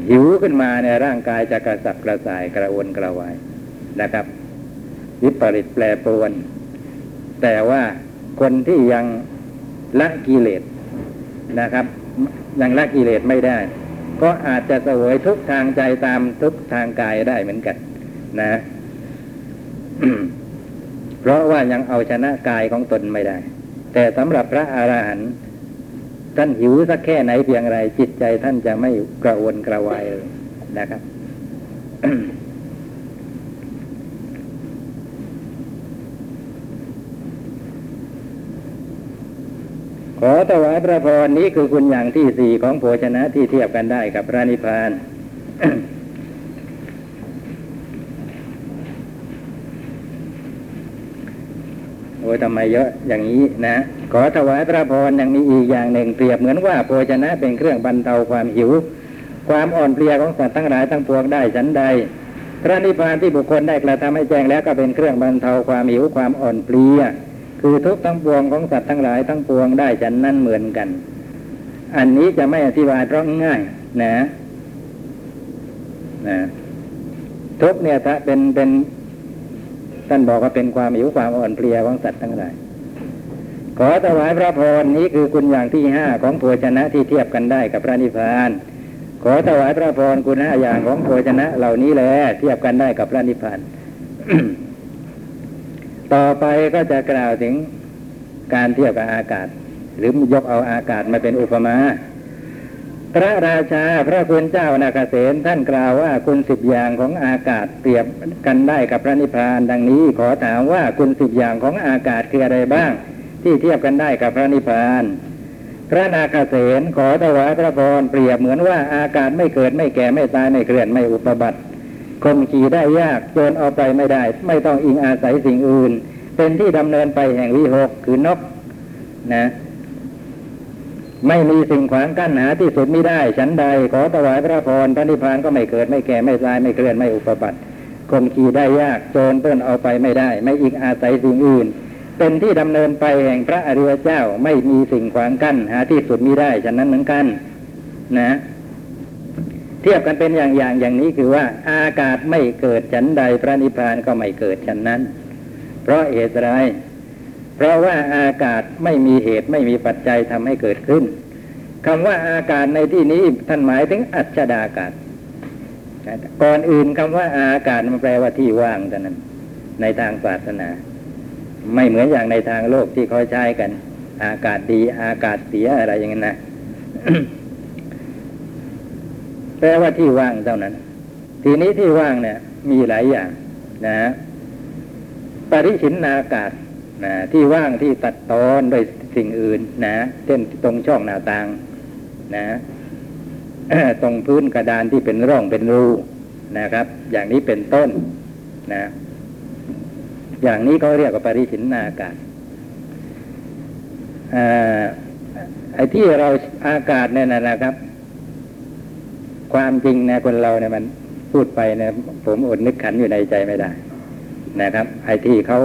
หิวขึ้นมาในยร่างกายจะกระสับกระส่ายกระวนกระวายนะครับวิปริตแปรปรวน แต่ว่าคนที่ยังละกิเลสนะครับ ยังละกิเลสไม่ได้ ก็อาจจะเสวยทุกทางใจตามทุกทางกายได้เหมือนกัน นะ เพราะว่ายังเอาชนะกายของตนไม่ได้ แต่สำหรับพระอาหารหันต์ ท่านหิวสักแค่ไหนเพียงไร จิตใจท่านจะไม่กระวนกระวายเลยนะครับ ขอถวายพระพรนี้คือคุณอย่างที่สี่ของโภชนะที่เทียบกันได้กับพระนิพพานโอ้ยทำไมเยอะอย่างนี้นะ ขอถวายพระพรยังมีอีกอย่างหนึ่งเปรียบเหมือนว่าโภชนะเป็นเครื่องบรรเทาความหิว ความอ่อนเพลียของสัตว์ทั้งหลายทั้งปวงได้ฉันใด พระนิพพานที่บุคคลได้กระทำให้แจ้งแล้วก็เป็นเครื่องบรรเทาความหิวความอ่อนเพลีย คือทุกทั้งปวงของสัตว์ทั้งหลายทั้งปวงได้ฉันนั้นเหมือนกัน อันนี้จะไม่อธิบายเพราะง่ายนะนะทุกเนี่ยถ้าเป็นเป็นท่านบอกว่าเป็นความหิวความอ่อนเพลียของสัตว์ทั้งหลาย ขอถวายพระพรนี้คือคุณอย่างที่ห้าของโภชนะที่เทียบกันได้กับพระนิพพานขอถวายพระพรคุณห้าอย่างของโภชนะเหล่านี้แหละเทียบกันได้กับพระนิพพานต่อไปก็จะกล่าวถึงการเทียบกับอากาศ หรือยกเอาอากาศมาเป็นอุปมา พระราชาพระคุณเจ้านาคเษนท่านกล่าวว่าคุณสิบอย่างของอากาศเปรียบกันได้กับพระนิพพาน ดังนี้ขอถามว่าคุณสิบอย่างของอากาศคืออะไรบ้าง ที่เทียบกันได้กับพระนิพพาน พระนาคเษนขอถวายพระพรเปรียบเหมือนว่าอากาศไม่เกิดไม่แก่ไม่ตายไม่เคลื่อนไม่อุปบัติคมขี่ได้ยากโจรเอาไปไม่ได้ ไม่ต้องอิงอาศัยสิ่งอื่น เป็นที่ดำเนินไปแห่งวิหกคือนกนะ ไม่มีสิ่งขวางกั้นหาที่สุดไม่ได้ฉันใด ขอถวายพระพรพระนิพพานก็ไม่เกิดไม่แก่ไม่ตายไม่เคลื่อนไม่อุปบัติคมขี่ได้ยากโจรเปิ้นเอาไปไม่ได้ ไม่อิงอาศัยสิ่งอื่น เป็นที่ดำเนินไปแห่งพระอริยเจ้าไม่มีสิ่งขวางกั้นหาที่สุดมิได้ฉะนั้นเหมือนกัน นะ เทียบกันเป็นอย่างอย่างอย่างนี้คือว่า อากาศไม่เกิดฉันใดพระนิพพานก็ไม่เกิดฉันนั้น เพราะเหตุไรเพราะว่าอากาศไม่มีเหตุไม่มีปัจจัยทำให้เกิดขึ้นคำว่าอากาศในที่นี้ท่านหมายถึงอัจฉดากาศก่อนอื่นคำว่าอากาศมันแปลว่าที่ว่างเท่านั้น ในทางศาสนา ไม่เหมือนอย่างในทางโลกที่เขาใช้กัน อากาศดีอากาศเสียอะไรอย่างนั้นนะแปลว่าที่ว่างเท่านั้น ทีนี้ที่ว่างเนี่ย มีหลายอย่าง นะปริชินนากาศนะที่ว่างที่ตัดตอนโดยสิ่งอื่น นะเช่นตรงช่องหน้าต่าง นะตรงพื้นกระดานที่เป็นร่องเป็นรูนะครับ อย่างนี้เป็นต้น นะ อย่างนี้เขาเรียกว่าปริชินนากาศไอ้ที่เราอากาศเนี่ยนะครับ ความจริงนะคนเราเนี่ยมันพูดไปเนี่ยผมอดนึกขันอยู่ในใจไม่ได้ นะครับ ไอ้ที่เขา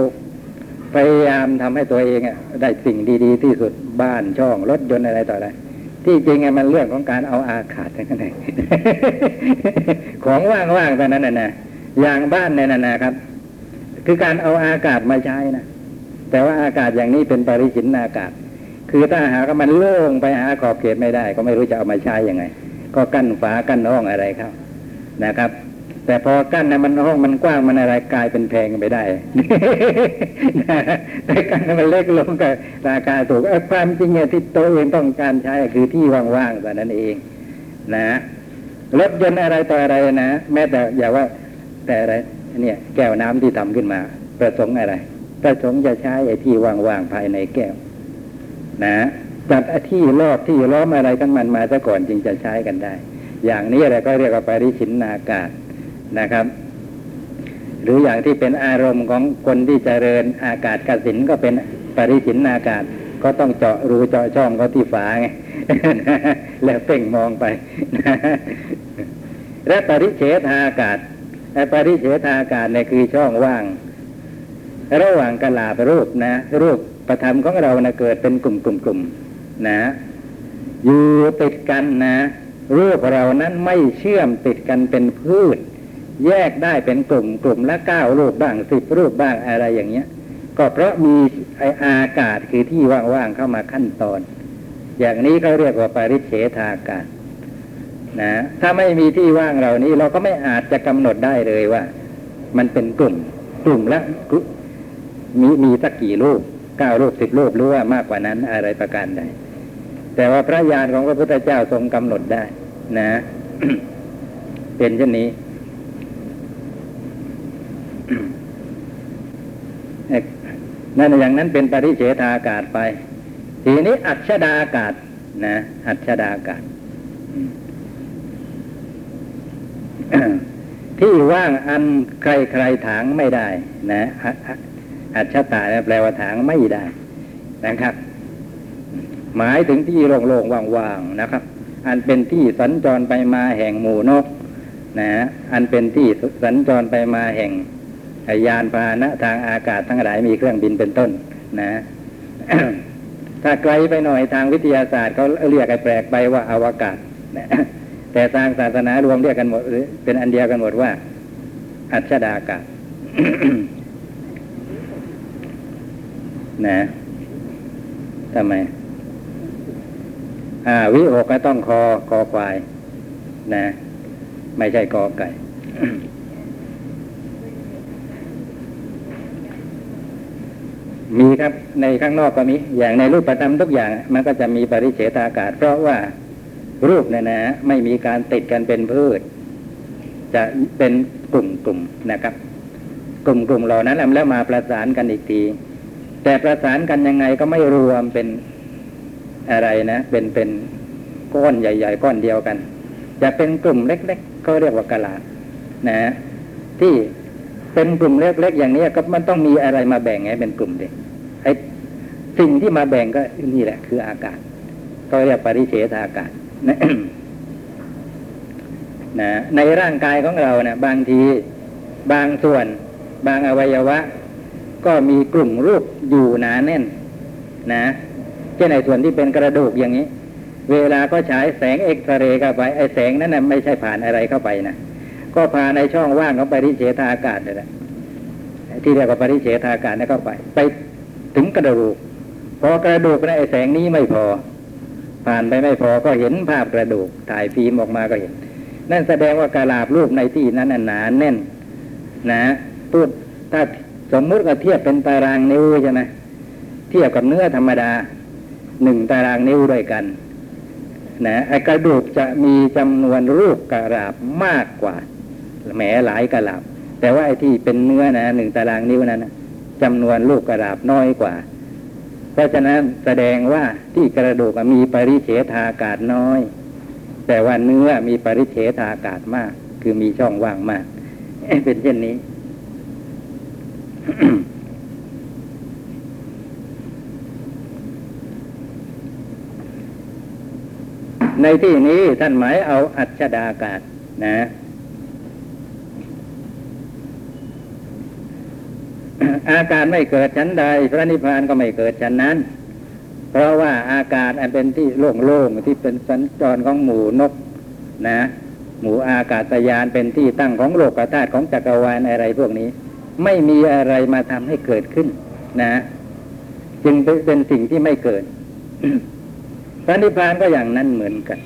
พยายามทำให้ตัวเองได้สิ่งดี ๆ ที่สุดบ้านช่องรถยนต์อะไรต่ออะไรที่จริงมันเรื่องของการเอาอากาศนั่นเองของว่างๆแต่นั้นน่ะนะอย่างบ้านเนี่ยนะครับ คือการเอาอากาศมาใช้นะแต่ว่าอากาศอย่างนี้เป็นปริชินอากาศ คือถ้าหากมันโล่งไปหาขอบเขตไม่ได้ ก็ไม่รู้จะเอามาใช้ยังไง ก็กั้นฝากั้นห้องอะไรครับนะครับ แต่พอกั้นนะมันห้องมันกว้างมันอะไรกลายเป็นแพงไปได้แต่กั้นมันเล็กลงก็ราคาถูกความจริงเนี่ยที่ตัวเองต้องการใช้คือที่ว่างๆแต่นั้นเองนะรถยนต์อะไรต่ออะไรนะแม้แต่อย่าว่าแต่อะไร เนี่ยแก้วน้ำที่ทำขึ้นมา ประสงค์อะไร ประสงค์จะใช้ไอ้ที่ว่างๆภายในแก้ว นะจัดที่รอบที่ล้อมอะไรทั้งมันมาซะก่อนจึงจะใช้กันได้ อย่างนี้อะไรก็เรียกว่าปริชินนากาศนะครับ หรืออย่างที่เป็นอารมณ์ของคนที่เจริญอากาศกสินก็เป็นปริชินนากาศก็ต้องเจาะรูเจาะช่องเขาที่ฝาไงแล้วเพ่งมองไป และปริเฉทอากาศ ปริเฉทอากาศเนี่ยคือช่องว่าง ระหว่างกลาบรูปนะ รูปประธรรมของเรานะเกิดเป็นกลุ่มกลุ่มกลุ่มนะ อยู่ติดกันนะ รูปเรานั้นไม่เชื่อมติดกันเป็นพืช แยกได้เป็นกลุ่มกลุ่มละเก้ารูปบ้างสิบรูปบ้างอะไรอย่างเงี้ย ก็เพราะมีไออากาศคือที่ว่างๆเข้ามาขั้นตอน อย่างนี้เขาเรียกว่าปริเฉทากาศ นะถ้าไม่มีที่ว่างเหล่านี้เราก็ไม่อาจจะกำหนดได้เลยว่า มันเป็นกลุ่มกลุ่มละมีมีสักกี่รูปเก้ารูปสิบรูปหรือว่ามากกว่านั้นอะไรประการใดแต่ว่าพระญาณของพระพุทธเจ้าทรงกำหนดได้ นะ เป็นเช่นนี้นั่นอย่างนั้นเป็นปริเฉทากาศไป ทีนี้อัจฉดาอากาศ นะ อัจฉดากาศ ที่ว่างอันใครใครถางไม่ได้ นะอัจฉตาแปลว่าถางไม่ได้นะครับ หมายถึงที่โล่งๆว่างๆนะครับ อันเป็นที่สัญจรไปมาแห่งหมู่นก นะ อันเป็นที่สัญจรไปมาแห่งยานพาหนะทางอากาศทั้งหลายมีเครื่องบินเป็นต้น นะถ้าไกลไปหน่อยทางวิทยาศาสตร์เขาเรียกไอ้แปลกไปว่าอาวกาศนะ แต่ทางศาสนารวมเรียกกันหมดหรือเป็นอันเดียวกันหมดว่า อัจฉดากาศนะทำไม อ่า วิโอกก็ต้องคอคอควาย นะ ไม่ใช่กอไก่มีครับในข้างนอกก็มี อย่างในรูปธรรมทุกอย่าง มันก็จะมีปริเฉตากาศ เพราะว่า รูปเนี่ยนะไม่มีการติดกันเป็นพืช จะเป็นกลุ่มกลุ่มนะครับ กลุ่มกลุ่มเหล่านั้นแล้วมาประสานกันอีกที แต่ประสานกันยังไงก็ไม่รวมเป็นอะไรนะ เป็นเป็นก้อนใหญ่ ๆ ก้อนเดียวกัน จะเป็นกลุ่มเล็กๆเขาเรียกว่ากะลานะที่เป็นกลุ่มเล็กๆอย่างนี้ก็มันต้องมีอะไรมาแบ่งไงเป็นกลุ่มเด็กไอ้สิ่งที่มาแบ่งก็นี่แหละ คืออากาศ ก็เรียกปริเฉทอากาศ นะในร่างกายของเราเนะี่ยบางทีบางส่วน บางอวัยวะ ก็มีกลุ่มรูปอยู่หนาแน่น นะเช่นในส่วนที่เป็นกระดูกอย่างนี้ เวลาก็ฉายแสงเอ็กซเรย์เข้าไปไอแสงนั้นนะไม่ใช่ผ่านอะไรเข้าไปนะก็ผ่านในช่องว่างของปริเฉทอากาศเลยแหละที่เรียกว่าปริเฉทอากาศนั่นเข้าไป ไปถึงกระดูกพอกระดูกนะไอแสงนี้ไม่พอ ผ่านไปไม่พอก็เห็นภาพกระดูกถ่ายฟิล์มออกมาก็เห็น นั่นแสดงว่ากระลาบรูปในที่นั้นหนาแน่น นะพูดถ้าสมมุติก็เทียบเป็นตารางนิ้วใช่ไหมเทียบกับเนื้อธรรมดาหนึ่งตารางนิ้วด้วยกัน นะไอกระดูกจะมีจำนวนรูปกระลาบมากกว่า แหมหลายกระลาบแต่ว่าไอ้ที่เป็นเนื้อนะหนึ่งตารางนิ้วนั้นนะจำนวนลูกกระลาบน้อยกว่า เพราะฉะนั้นแสดงว่าที่กระดูกมีปริเฉทากาศน้อย แต่ว่าเนื้อมีปริเฉทากาศมาก คือมีช่องว่างมาก เป็นเช่นนี้ ในที่นี้ท่านหมายเอาอัจฉดากาศนะ อาการไม่เกิดชั้นใด พระนิพพานก็ไม่เกิดชั้นนั้น เพราะว่าอากาศอันเป็นที่โล่งๆที่เป็นสัญจรของหมูนกนะ หมูอากาศยานเป็นที่ตั้งของโลกธาตุของจักรวาลอะไรพวกนี้ ไม่มีอะไรมาทำให้เกิดขึ้นนะ จึงเป็นสิ่งที่ไม่เกิดพระนิพพานก็อย่างนั้นเหมือนกัน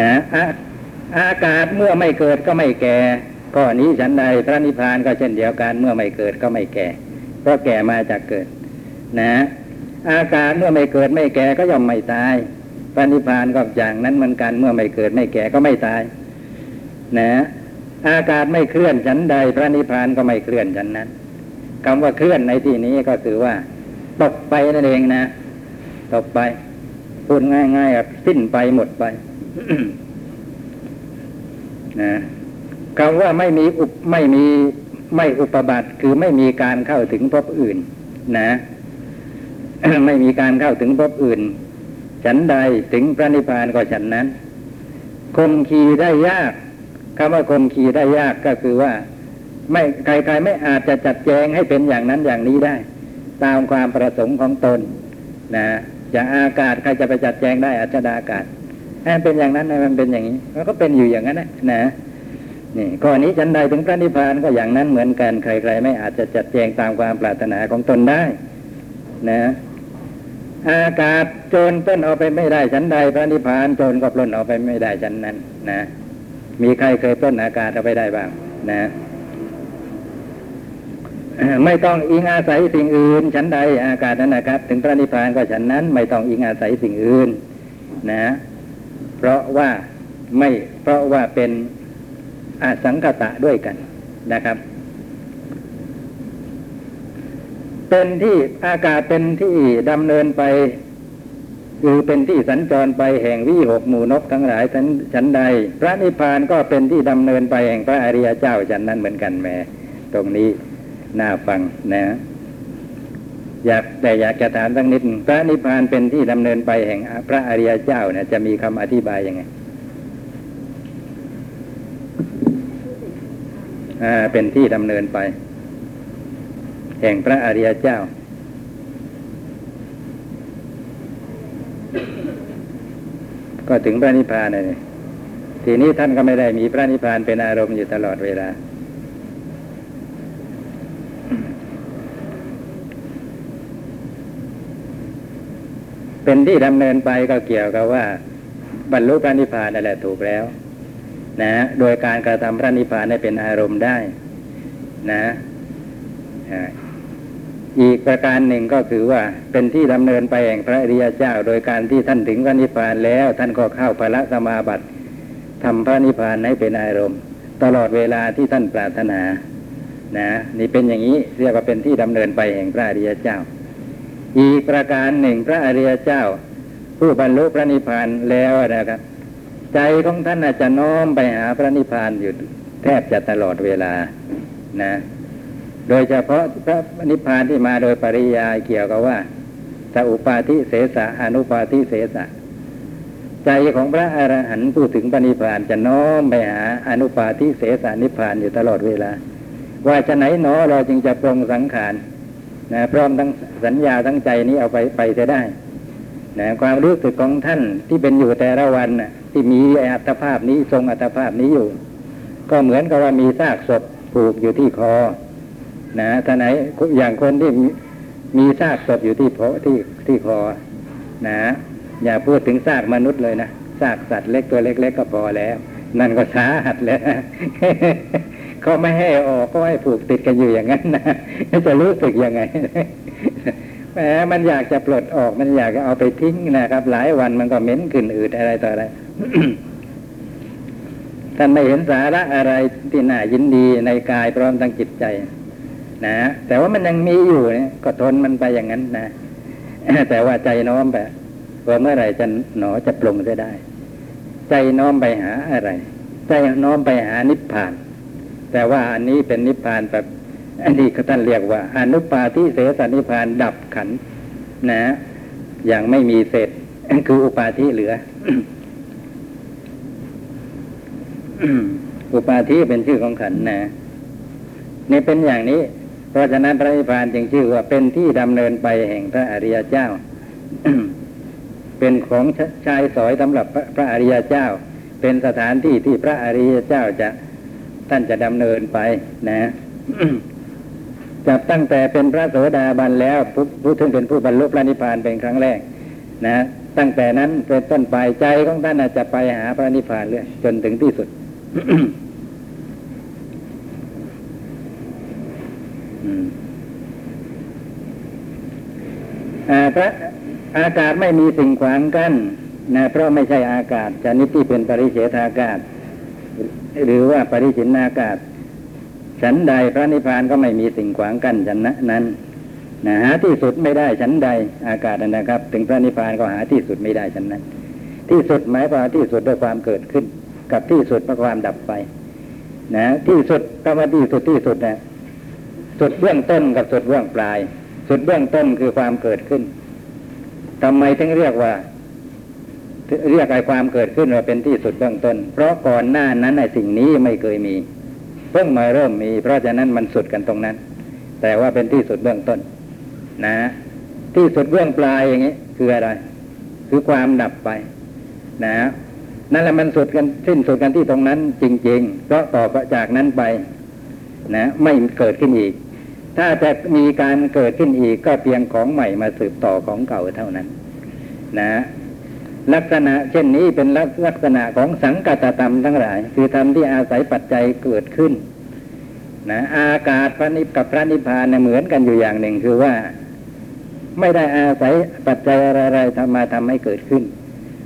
นะออากาศเมื่อไม่เกิดก็ไม่แก่ ก็นี้ฉันใดพระนิพพานก็เช่นเดียวกันเมื่อไม่เกิดก็ไม่แก่ เพราะแก่มาจากเกิด นะ อากาศเมื่อไม่เกิดไม่แก่ก็ย่อมไม่ตาย พระนิพพานก็อย่างนั้นเหมือนกันเมื่อไม่เกิดไม่แก่ก็ไม่ตาย นะ อากาศไม่เคลื่อนฉันใด พระนิพพานก็ไม่เคลื่อนฉันนั้นคำว่าเคลื่อนในที่นี้ก็คือว่า ตกไปนั่นเองนะ ตกไปพูดง่ายๆแบบสิ้นไปหมดไป นะ คำว่าไม่มีอุปไม่มีไม่อุปบัติคือไม่มีการเข้าถึงภพอื่น นะไม่มีการเข้าถึงภพอื่น ฉันใดถึงพระนิพพานก็ฉันนั้นคมขีได้ยากคำว่าคมขีได้ยากก็คือว่า ไม่ใครๆไม่อาจจะจัดแจงให้เป็นอย่างนั้นอย่างนี้ได้ ตามความประสงค์ของตน นะอย่างอากาศใครจะไปจัดแจงได้อัจดาอากาศให้มันเป็นอย่างนั้นให้มันเป็นอย่างนี้มันก็เป็นอยู่อย่างนั้นนะนะ นี่ข้อนี้ฉันใดถึงพระนิพพานก็อย่างนั้นเหมือนกันใครๆไม่อาจจะจัดแจงตามความปรารถนาของตนได้นะอากาศโจรต้นเอาไปไม่ได้ฉันใด พระนิพพานโจรก็ปล้นเอาไปไม่ได้ฉันนั้น นะ มีใครเคยปล้นอากาศเอาไปได้บ้าง นะไม่ต้องอิงอาศัยสิ่งอื่น ฉันใดอากาศนั้นนะครับ ถึงพระนิพพานก็ฉันนั้น ไม่ต้องอิงอาศัยสิ่งอื่น นะ เพราะว่าไม่เพราะว่าเป็น อสังคตะด้วยกันนะครับ เป็นที่อากาศเป็นที่ดำเนินไปคือเป็นที่สัญจรไปแห่งวิหกหมู่นกทั้งหลายฉันใด พระนิพพานก็เป็นที่ดำเนินไปแห่งพระอริยเจ้าฉันนั้นเหมือนกันแม่ตรงนี้น่าฟังนะ อยากแต่อยากจะถามสักนิดพระนิพพานเป็นที่ดำเนินไปแห่งพระอริยเจ้าเนี่ยจะมีคำอธิบายยังไงอ่า เป็นที่ดำเนินไป แห่งพระอริยเจ้า ก็ถึงพระนิพพานเลยทีนี้ท่านก็ไม่ได้มีพระนิพพานเป็นอารมณ์อยู่ตลอดเวลา เป็นที่ดำเนินไปก็เกี่ยวกับว่า บรรลุพระนิพพานนั่นแหละถูกแล้ว นะ โดยการกระทำพระนิพพานให้เป็นอารมณ์ได้นะอีกประการหนึ่งก็คือว่าเป็นที่ดำเนินไปแห่งพระอริยเจ้า โดยการที่ท่านถึงพระนิพพานแล้ว ท่านก็เข้าพระสมาบัติทำพระนิพพานให้เป็นอารมณ์ ตลอดเวลาที่ท่านปรารถนานะนี่เป็นอย่างนี้เรียกว่าเป็นที่ดำเนินไปแห่งพระอริยเจ้า อีกประการหนึ่งพระอริยเจ้า ผู้บรรลุพระนิพพานแล้วนะครับ ใจของท่านอาจจะน้อมไปหาพระนิพพานอยู่แทบจะตลอดเวลานะ โดยเฉพาะพระนิพพานที่มาโดยปริยายเกี่ยวกับว่าสัอุปาทิเสสะอนุปาทิเสสะใจของพระอรหันต์พูดถึงปณิพพานจะน้อมไปหาอนุปาทิเสสานิพพานอยู่ตลอดเวลา ว่าจะไหนหนอเราจึงจะปรงสังขารนะพร้อมทั้งสัญญาทั้งใจนี้เอาไปไปจะได้ นะความรู้สึกของท่านที่เป็นอยู่แต่ละวันนะที่มีอัตภาพนี้ทรงอัตภาพนี้อยู่ ก็เหมือนกับว่ามีซากศพผูกอยู่ที่คอ นะท่าไหนอย่างคนที่มีซากศพอยู่ที่โพที่ที่คอ นะ อย่าพูดถึงซากมนุษย์เลยนะซากสัตว์เล็กตัวเล็ก ๆ ก็พอแล้ว นั่นก็สาหัสแล้วเขาไม่ให้ออกก็ให้ผูกติดกันอยู่อย่างนั้นนะจะรู้สึกยังไง แหมมันอยากจะปลดออก มันอยากจะเอาไปทิ้งนะครับ หลายวันมันก็เหม็นขึ้นอืดอะไรต่ออะไรท่านไม่เห็นสาระอะไรที่น่ายินดีในกายพร้อมทั้งจิตใจ นะแต่ว่ามันยังมีอยู่เนี่ยก็ทนมันไปอย่างนั้นนะแต่ว่าใจน้อมไปว่าเมื่อไหร่จะหนอจะปรงจะได้ ใจน้อมไปหาอะไร ใจน้อมไปหานิพพาน แต่ว่าอันนี้เป็นนิพพานแบบ อันนี้เขาท่านเรียกว่าอนุปาทิเสสนิพานดับขันนะ อย่างไม่มีเศษคืออุปาทิเหลือ อุปาทิเป็นชื่อของขันนะนี่เป็นอย่างนี้ เพราะฉะนั้นพระนิพพานจึงชื่อว่าเป็นที่ดำเนินไปแห่งพระอริยเจ้า เป็นของชายสอยสำหรับพระอริยเจ้า เป็นสถานที่ที่พระอริยเจ้าจะท่านจะดำเนินไปนะ จับตั้งแต่เป็นพระโสดาบันแล้วผู้ถึงเป็นผู้บรรลุพระนิพพานเป็นครั้งแรกนะตั้งแต่นั้นเป็นต้นไปใจของท่านอาจจะไปหาพระนิพพานเรื่อยจนถึงที่สุดพระอากาศไม่มีสิ่งขวางกัน้นนะเพราะไม่ใช่อากาศชนิดที่เป็นปริเฉทอากาศ หรือว่าปริฉินอากาศ ฉันใดพระนิพพานก็ไม่มีสิ่งขวางกั้นฉันนั้นนะหาที่สุดไม่ได้ฉันใดอากาศนะครับ ถึงพระนิพพานก็หาที่สุดไม่ได้ฉันนั้น ที่สุดหมายความที่สุดด้วยความเกิดขึ้น กับที่สุดเพราะความดับไปนะที่สุดก็ว่าที่สุดที่สุดนะสุดเบื้องต้นกับสุดเบื้องปลาย สุดเบื้องต้นคือความเกิดขึ้นทำไมถึงเรียกว่า เรียกไอ้ความเกิดขึ้นว่าเป็นที่สุดเบื้องต้น เพราะก่อนหน้านั้นไอ้สิ่งนี้ไม่เคยมี เพิ่งมาเริ่มมี เพราะฉะนั้นมันสุดกันตรงนั้น แต่ว่าเป็นที่สุดเบื้องต้น นะ ที่สุดเบื้องปลายอย่างนี้คืออะไร คือความดับไป นะนั่นแหละมันสุดกันสิ้นสุดกันที่ตรงนั้น จริงๆเพราะต่อจากนั้นไป นะ ไม่เกิดขึ้นอีก ถ้าจะมีการเกิดขึ้นอีกก็เพียงของใหม่มาสืบต่อของเก่าเท่านั้น นะ ลักษณะเช่นนี้เป็นลักษณะของสังกัตธรรมทั้งหลาย คือธรรมที่อาศัยปัจจัยเกิดขึ้นนะอากาศพระนิพกับพระนิพพานเหมือนกันอยู่อย่างหนึ่งคือว่า ไม่ได้อาศัยปัจจัยอะไรๆทำมาทำให้เกิดขึ้น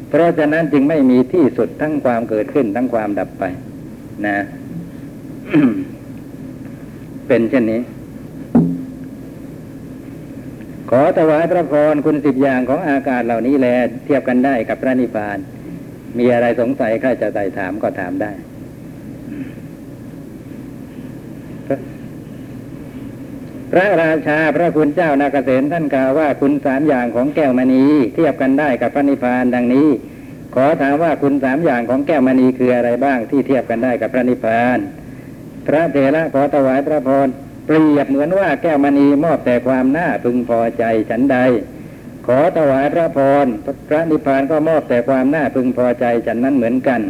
เพราะฉะนั้นจึงไม่มีที่สุดทั้งความเกิดขึ้นทั้งความดับไป นะ เป็นเช่นนี้ ขอถวายพระพรคุณสิบอย่างของอากาศเหล่านี้แล เทียบกันได้กับพระนิพพาน มีอะไรสงสัยข้าจะไต่ถามก็ถามได้พระราชาพระคุณเจ้านาเกษตท่านกล่าวว่าคุณสามอย่างของแก้วมณีเทียบกันได้กับพระนิพพานดังนี้ ขอถามว่าคุณสามอย่างของแก้วมณีคืออะไรบ้างที่เทียบกันได้กับพระนิพพาน พระเถระขอถวายพระพร เปรียบเหมือนว่าแก้วมณีมอบแต่ความน่าพึงพอใจฉันใด ขอถวายพระพรพระนิพพานก็มอบแต่ความน่าพึงพอใจฉันนั้นเหมือนกัน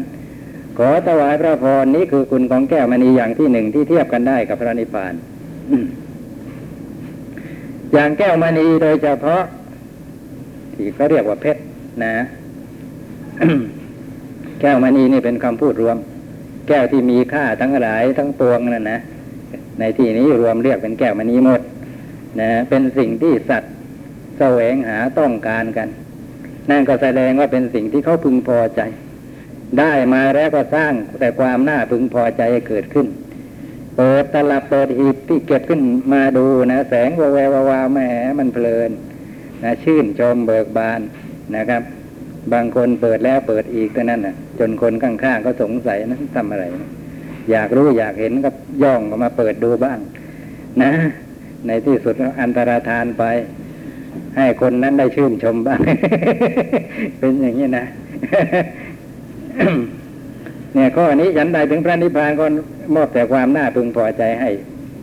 ขอถวายพระพรนี้คือคุณของแก้วมณีอย่างที่หนึ่งที่เทียบกันได้กับพระนิพพานอย่างแก้วมณีโดยเฉพาะ ที่เขาเรียกว่าเพชรนะ แก้วมณีนี่เป็นคำพูดรวม แก้วที่มีค่าทั้งหลายทั้งปวงนั่นนะ ในที่นี้รวมเรียกเป็นแก้วมณีหมดนะเป็นสิ่งที่สัตว์แสวงหาต้องการกัน นั่นก็แสดงว่าเป็นสิ่งที่เขาพึงพอใจ ได้มาแล้วก็สร้างแต่ความน่าพึงพอใจเกิดขึ้น เปิดตลับเปิดหีบที่เก็บขึ้นมาดูนะ แสงวาววาวาแหมมันเพลินนะชื่นชมเบิกบานนะครับ บางคนเปิดแล้วเปิดอีกแต่นั้นน่ะจนคนข้างๆก็สงสัยนะทำอะไรนะ อยากรู้อยากเห็นก็ย่องก็มาเปิดดูบ้างนะ ในที่สุดอันตรธานไป ให้คนนั้นได้ชื่นชมบ้าง เป็นอย่างนี้นะเนี่ยข้อนี้ฉันใดถึงพระนิพพานก็มอบแต่ความน่าพึงพอใจให้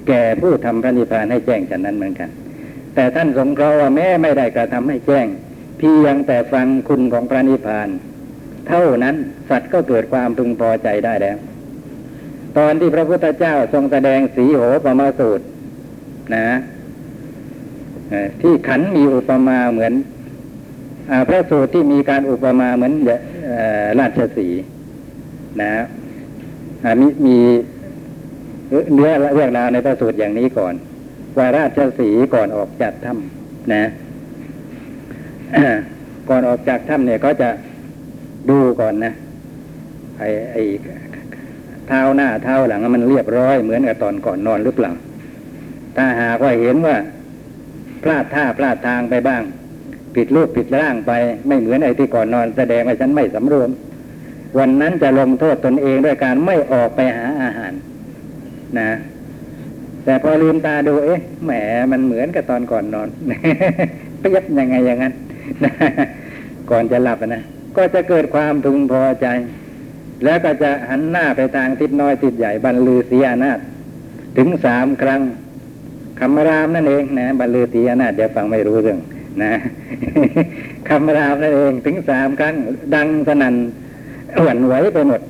แก่ผู้ทำพระนิพพานให้แจ้งฉันนั้นเหมือนกัน แต่ท่านสงเคราะห์ว่าแม้ไม่ได้กระทำให้แจ้ง เพียงแต่ฟังคุณของพระนิพพาน เท่านั้นสัตว์ก็เกิดความพึงพอใจได้แล้ว ตอนที่พระพุทธเจ้าทรงแสดงสีโหปมาสูตร นะที่ขันมีอุปมาเหมือนอพระสูตรที่มีการอุปมาเหมือนอราชสีนะอ่ามีมีเนื้อเรื่องราวในพระสูตรอย่างนี้ก่อน ว่าราชสีก่อนออกจากถ้ำนะก่อนออกจากถ้ำเนี่ยก็จะดูก่อนนะไอ้ไอ้ ท้าหน้าเท้าหลังมันเรียบร้อยเหมือนกับตอนก่อนนอนหรือเปล่า ถ้าหากว่าเห็นว่า พลาดท่าพลาดทางไปบ้าง ผิดรูปผิดร่างไปไม่เหมือนไอ้ที่ก่อนนอนแสดงว่าฉันไม่สำรวม วันนั้นจะลงโทษตนเองด้วยการไม่ออกไปหาอาหาร นะ แต่พอลืมตาดูเอ๊ะแหมมันเหมือนกับตอนก่อนนอนเปรียบยังไงอย่างนั้นก่อนจะหลับนะก็จะเกิดความพึงพอใจ แล้วก็จะหันหน้าไปทางทิศน้อยทิศใหญ่บรรลือเสียนาถถึงสามครั้งคำรามนั่นเองนะบรรลือเสียนาถเดี๋ยวฟังไม่รู้เรื่องนะคำรามนั่นเองถึงสามครั้ง ดังสนั่นหวั่นไหวไปหมด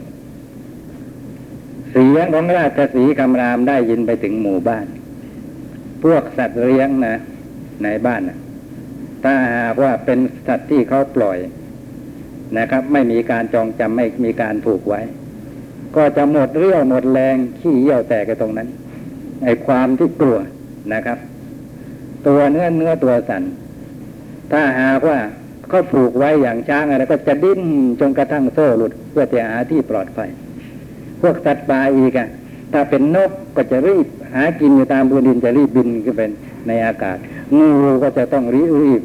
เสียงของราชสีคำรามได้ยินไปถึงหมู่บ้าน พวกสัตว์เลี้ยงนะ ในบ้านนะถ้าหากว่าเป็นสัตว์ที่เขาปล่อย นะครับ ไม่มีการจองจำไม่มีการผูกไว้ ก็จะหมดเรี่ยวหมดแรงขี้เยี่ยวแตกกันตรงนั้นไอ้ความที่กลัวนะครับ ตัวเนื้อเนื้อตัวสันถ้าหากว่าเขาผูกไว้อย่างช้างอะไรก็จะดิ้นจนกระทั่งโซ่หลุด เพื่อจะหาที่ปลอดภัยพวกสัตว์ป่าอีกอะถ้าเป็นนกก็จะรีบหากินอยู่ตามพื้นดินจะรีบบินขึ้นเป็นในอากาศงูก็จะต้องรีบรีบ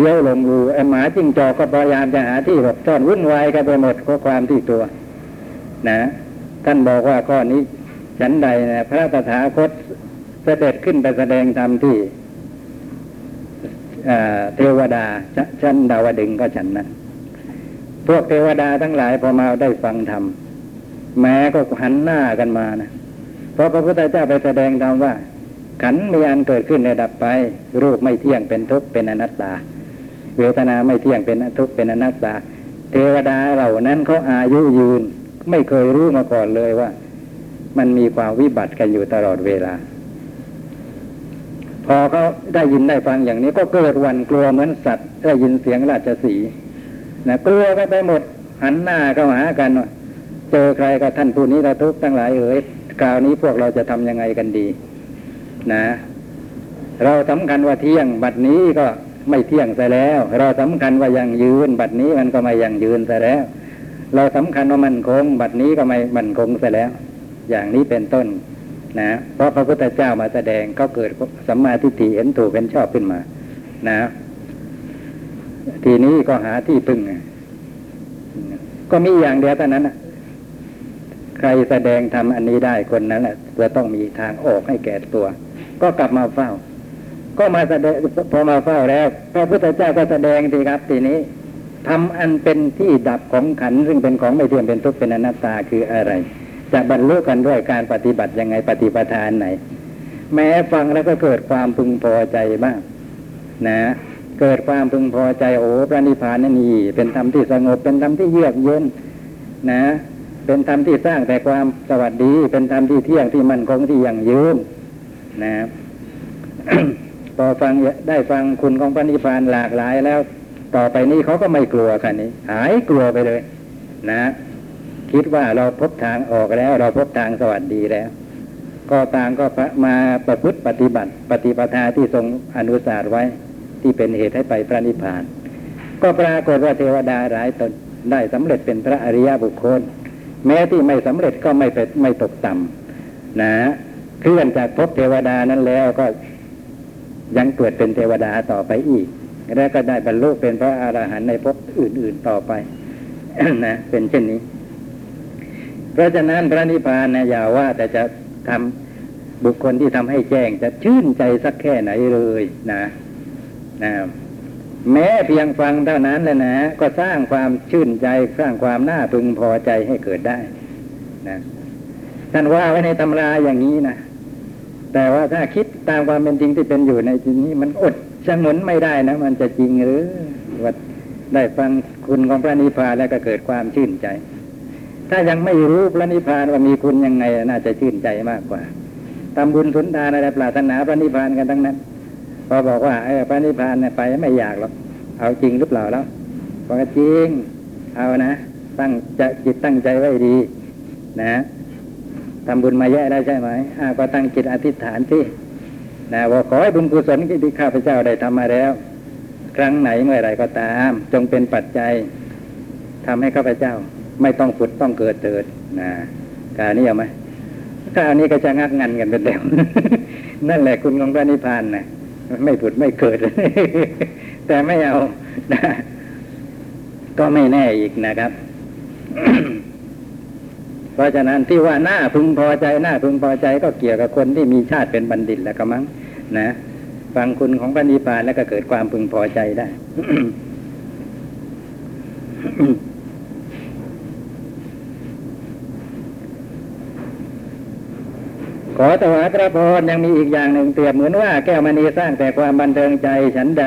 เลี้ยวลงรูไอหมาจิ้งจอกก็พยายามจะหาที่หลบซ่อนวุ่นวายกันไปหมดเพราะความที่ตัว นะ ท่านบอกว่าข้อนี้ฉันใดนะพระตถาคตเสด็จขึ้นไปแสดงธรรมที่เทวดาชชั้นดาวดึงก็ฉันนั้นพวกเทวดาทั้งหลายพอมาได้ฟังธรรมแม้ก็หันหน้ากันมานะเพราะพระพุทธเจ้าไปแสดงธรรมว่าขันมีอันเกิดขึ้นในดับไป รูปไม่เที่ยงเป็นทุกข์เป็นอนัตตา เวทนาไม่เที่ยงเป็นทุกข์เป็นอนัตตา เทวดาเหล่านั้นเขาอายุยืน ไม่เคยรู้มาก่อนเลยว่า มันมีความวิบัติกันอยู่ตลอดเวลา พอเขาได้ยินได้ฟังอย่างนี้ ก็เกิดวันกลัวเหมือนสัตว์ได้ยินเสียงราชสีห์นะกลัวกันไปหมดหันหน้าเข้าหากันว่าเจอใครก็ท่านผู้นี้เราทุกข์ทั้งหลายเอ๋ยคราวนี้พวกเราจะทำยังไงกันดี นะ เราสำคัญว่าเที่ยงบัดนี้ก็ ไม่เที่ยงซะแล้ว เราสำคัญว่ายังยืน บัดนี้มันก็ไม่ยังยืนซะแล้ว เราสำคัญว่ามันคง บัดนี้ก็ไม่มันคงซะแล้ว อย่างนี้เป็นต้นนะเพราะพระพุทธเจ้ามาแสดงก็เกิดสัมมาทิฏฐิเห็นถูกเห็นชอบขึ้นมา นะ ทีนี้ก็หาที่พึ่งไงก็มีอย่างเดียวเท่านั้นนะใครแสดงทำอันนี้ได้คนนั้นแหละจะต้องมีทางออกให้แก่ตัว ก็กลับมาเฝ้า ก็มาแสดงพอมาเฝ้าแล้วพระพุทธเจ้าก็แสดงทีครับ ทีนี้ทำอันเป็นที่ดับของขันซึ่งเป็นของไม่เที่ยงเป็นทุกข์เป็นอนัตตาคืออะไร จะบรรลุกันด้วยการปฏิบัติยังไงปฏิปทานไหน แม้ฟังแล้วก็เกิดความพึงพอใจบ้าง นะ เกิดความพึงพอใจโอ้พระนิพพานนั่นนี่เป็นธรรมที่สงบเป็นธรรมที่เยือกเย็นนะ เป็นธรรมที่สร้างแต่ความสวัสดี เป็นธรรมที่เที่ยงที่มั่นคงที่ยั่งยืนนะ พอฟังได้ฟังคุณของพระนิพพานหลากหลายแล้ว ต่อไปนี้เขาก็ไม่กลัวคันนี้ หายกลัวไปเลย นะ คิดว่าเราพบทางออกแล้ว เราพบทางสวัสดีแล้ว ก็ต่างก็มาประพฤติปฏิบัติ ปฏิปทาที่ทรงอนุสาสไว้ ที่เป็นเหตุให้ไปพระนิพพาน ก็ปรากฏว่าเทวดาหลายตนได้สำเร็จเป็นพระอริยบุคคล แม้ที่ไม่สำเร็จก็ไม่เป็นไม่ตกต่ำนะเคลื่อนจากภพเทวดานั้นแล้วก็ ยังเกิดเป็นเทวดาต่อไปอีก แล้วก็ได้บรรลุเป็นพระอรหันต์ในภพอื่น ๆต่อไปนะเป็นเช่นนี้ เพราะฉะนั้นพระนิพพานนะอย่าว่าแต่จะทำบุคคลที่ทำให้แจ้งจะชื่นใจสักแค่ไหนเลยนะนะแม้เพียงฟังเท่านั้นเลยนะ ก็สร้างความชื่นใจสร้างความน่าพึงพอใจให้เกิดได้นะท่านว่าไว้ในตำราอย่างนี้นะ แต่ว่าถ้าคิดตามความเป็นจริงที่เป็นอยู่ในที่นี้มันอดสงนไม่ได้นะ มันจะจริงหรือว่าได้ฟังคุณของพระนิพพานแล้วก็เกิดความชื่นใจ ถ้ายังไม่รู้พระนิพพานว่ามีคุณยังไงน่าจะชื่นใจมากกว่าทำบุญสุนทานอะไรปรารถนาพระนิพพานกันทั้งนั้นพอบอกว่าเออพระนิพพานเนี่ยไปไม่อยากหรอกเอาจริงหรือเปล่าแล้วบอกจริง เอานะ ตั้งจะจิตตั้งใจไว้ดี นะ ทำบุญมาแย่ได้ใช่ไหมอาก็ตั้งจิตอธิษฐานที่นะว่าขอให้บุญกุศลที่ข้าพเจ้าได้ทำมาแล้ว ครั้งไหนเมื่อไรก็ตาม จงเป็นปัจจัยทำให้ข้าพเจ้า ไม่ต้องผุดต้องเกิดเติดนะการนี้เอาไหมถ้าอันนี้ก็จะงักงันกันเป็นเดียวนั่นแหละคุณของพระนิพพานนะไม่ผุดไม่เกิด แต่ไม่เอานะก็ไม่แน่อีกนะครับ เพราะฉะนั้นที่ว่าหน้าพึงพอใจหน้าพึงพอใจก็เกี่ยวกับคนที่มีชาติเป็นบัณฑิตแล้วก็มั้งนะฟังคุณของพระนิพพานแล้วก็เกิดความพึงพอใจได้ขอถวายพระพรยังมีอีกอย่างหนึ่งเปรียบเหมือนว่าแก้วมณีสร้างแต่ความบันเทิงใจฉันใด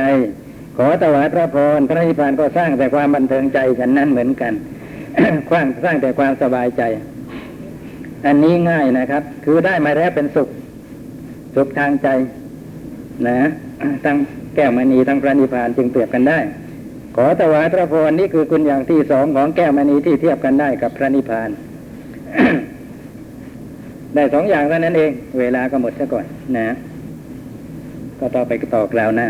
ขอถวายพระพรพระนิพพานก็สร้างแต่ความบันเทิงใจฉันนั้นเหมือนกันคว้างสร้างแต่ความสบายใจ อันนี้ง่ายนะครับ คือได้มาแล้วเป็นสุข สุขทางใจ นะทั้งแก้วมณีทั้งพระนิพพานจึงเปรียบกันได้ ขอถวายพระพรนี่คือคุณอย่างที่สองของแก้วมณีที่เทียบกันได้กับพระนิพพาน ได้สองอย่างเท่านั้นเอง เวลาก็หมดซะก่อนนะ ก็ต่อไปต่อกล่าวหน้า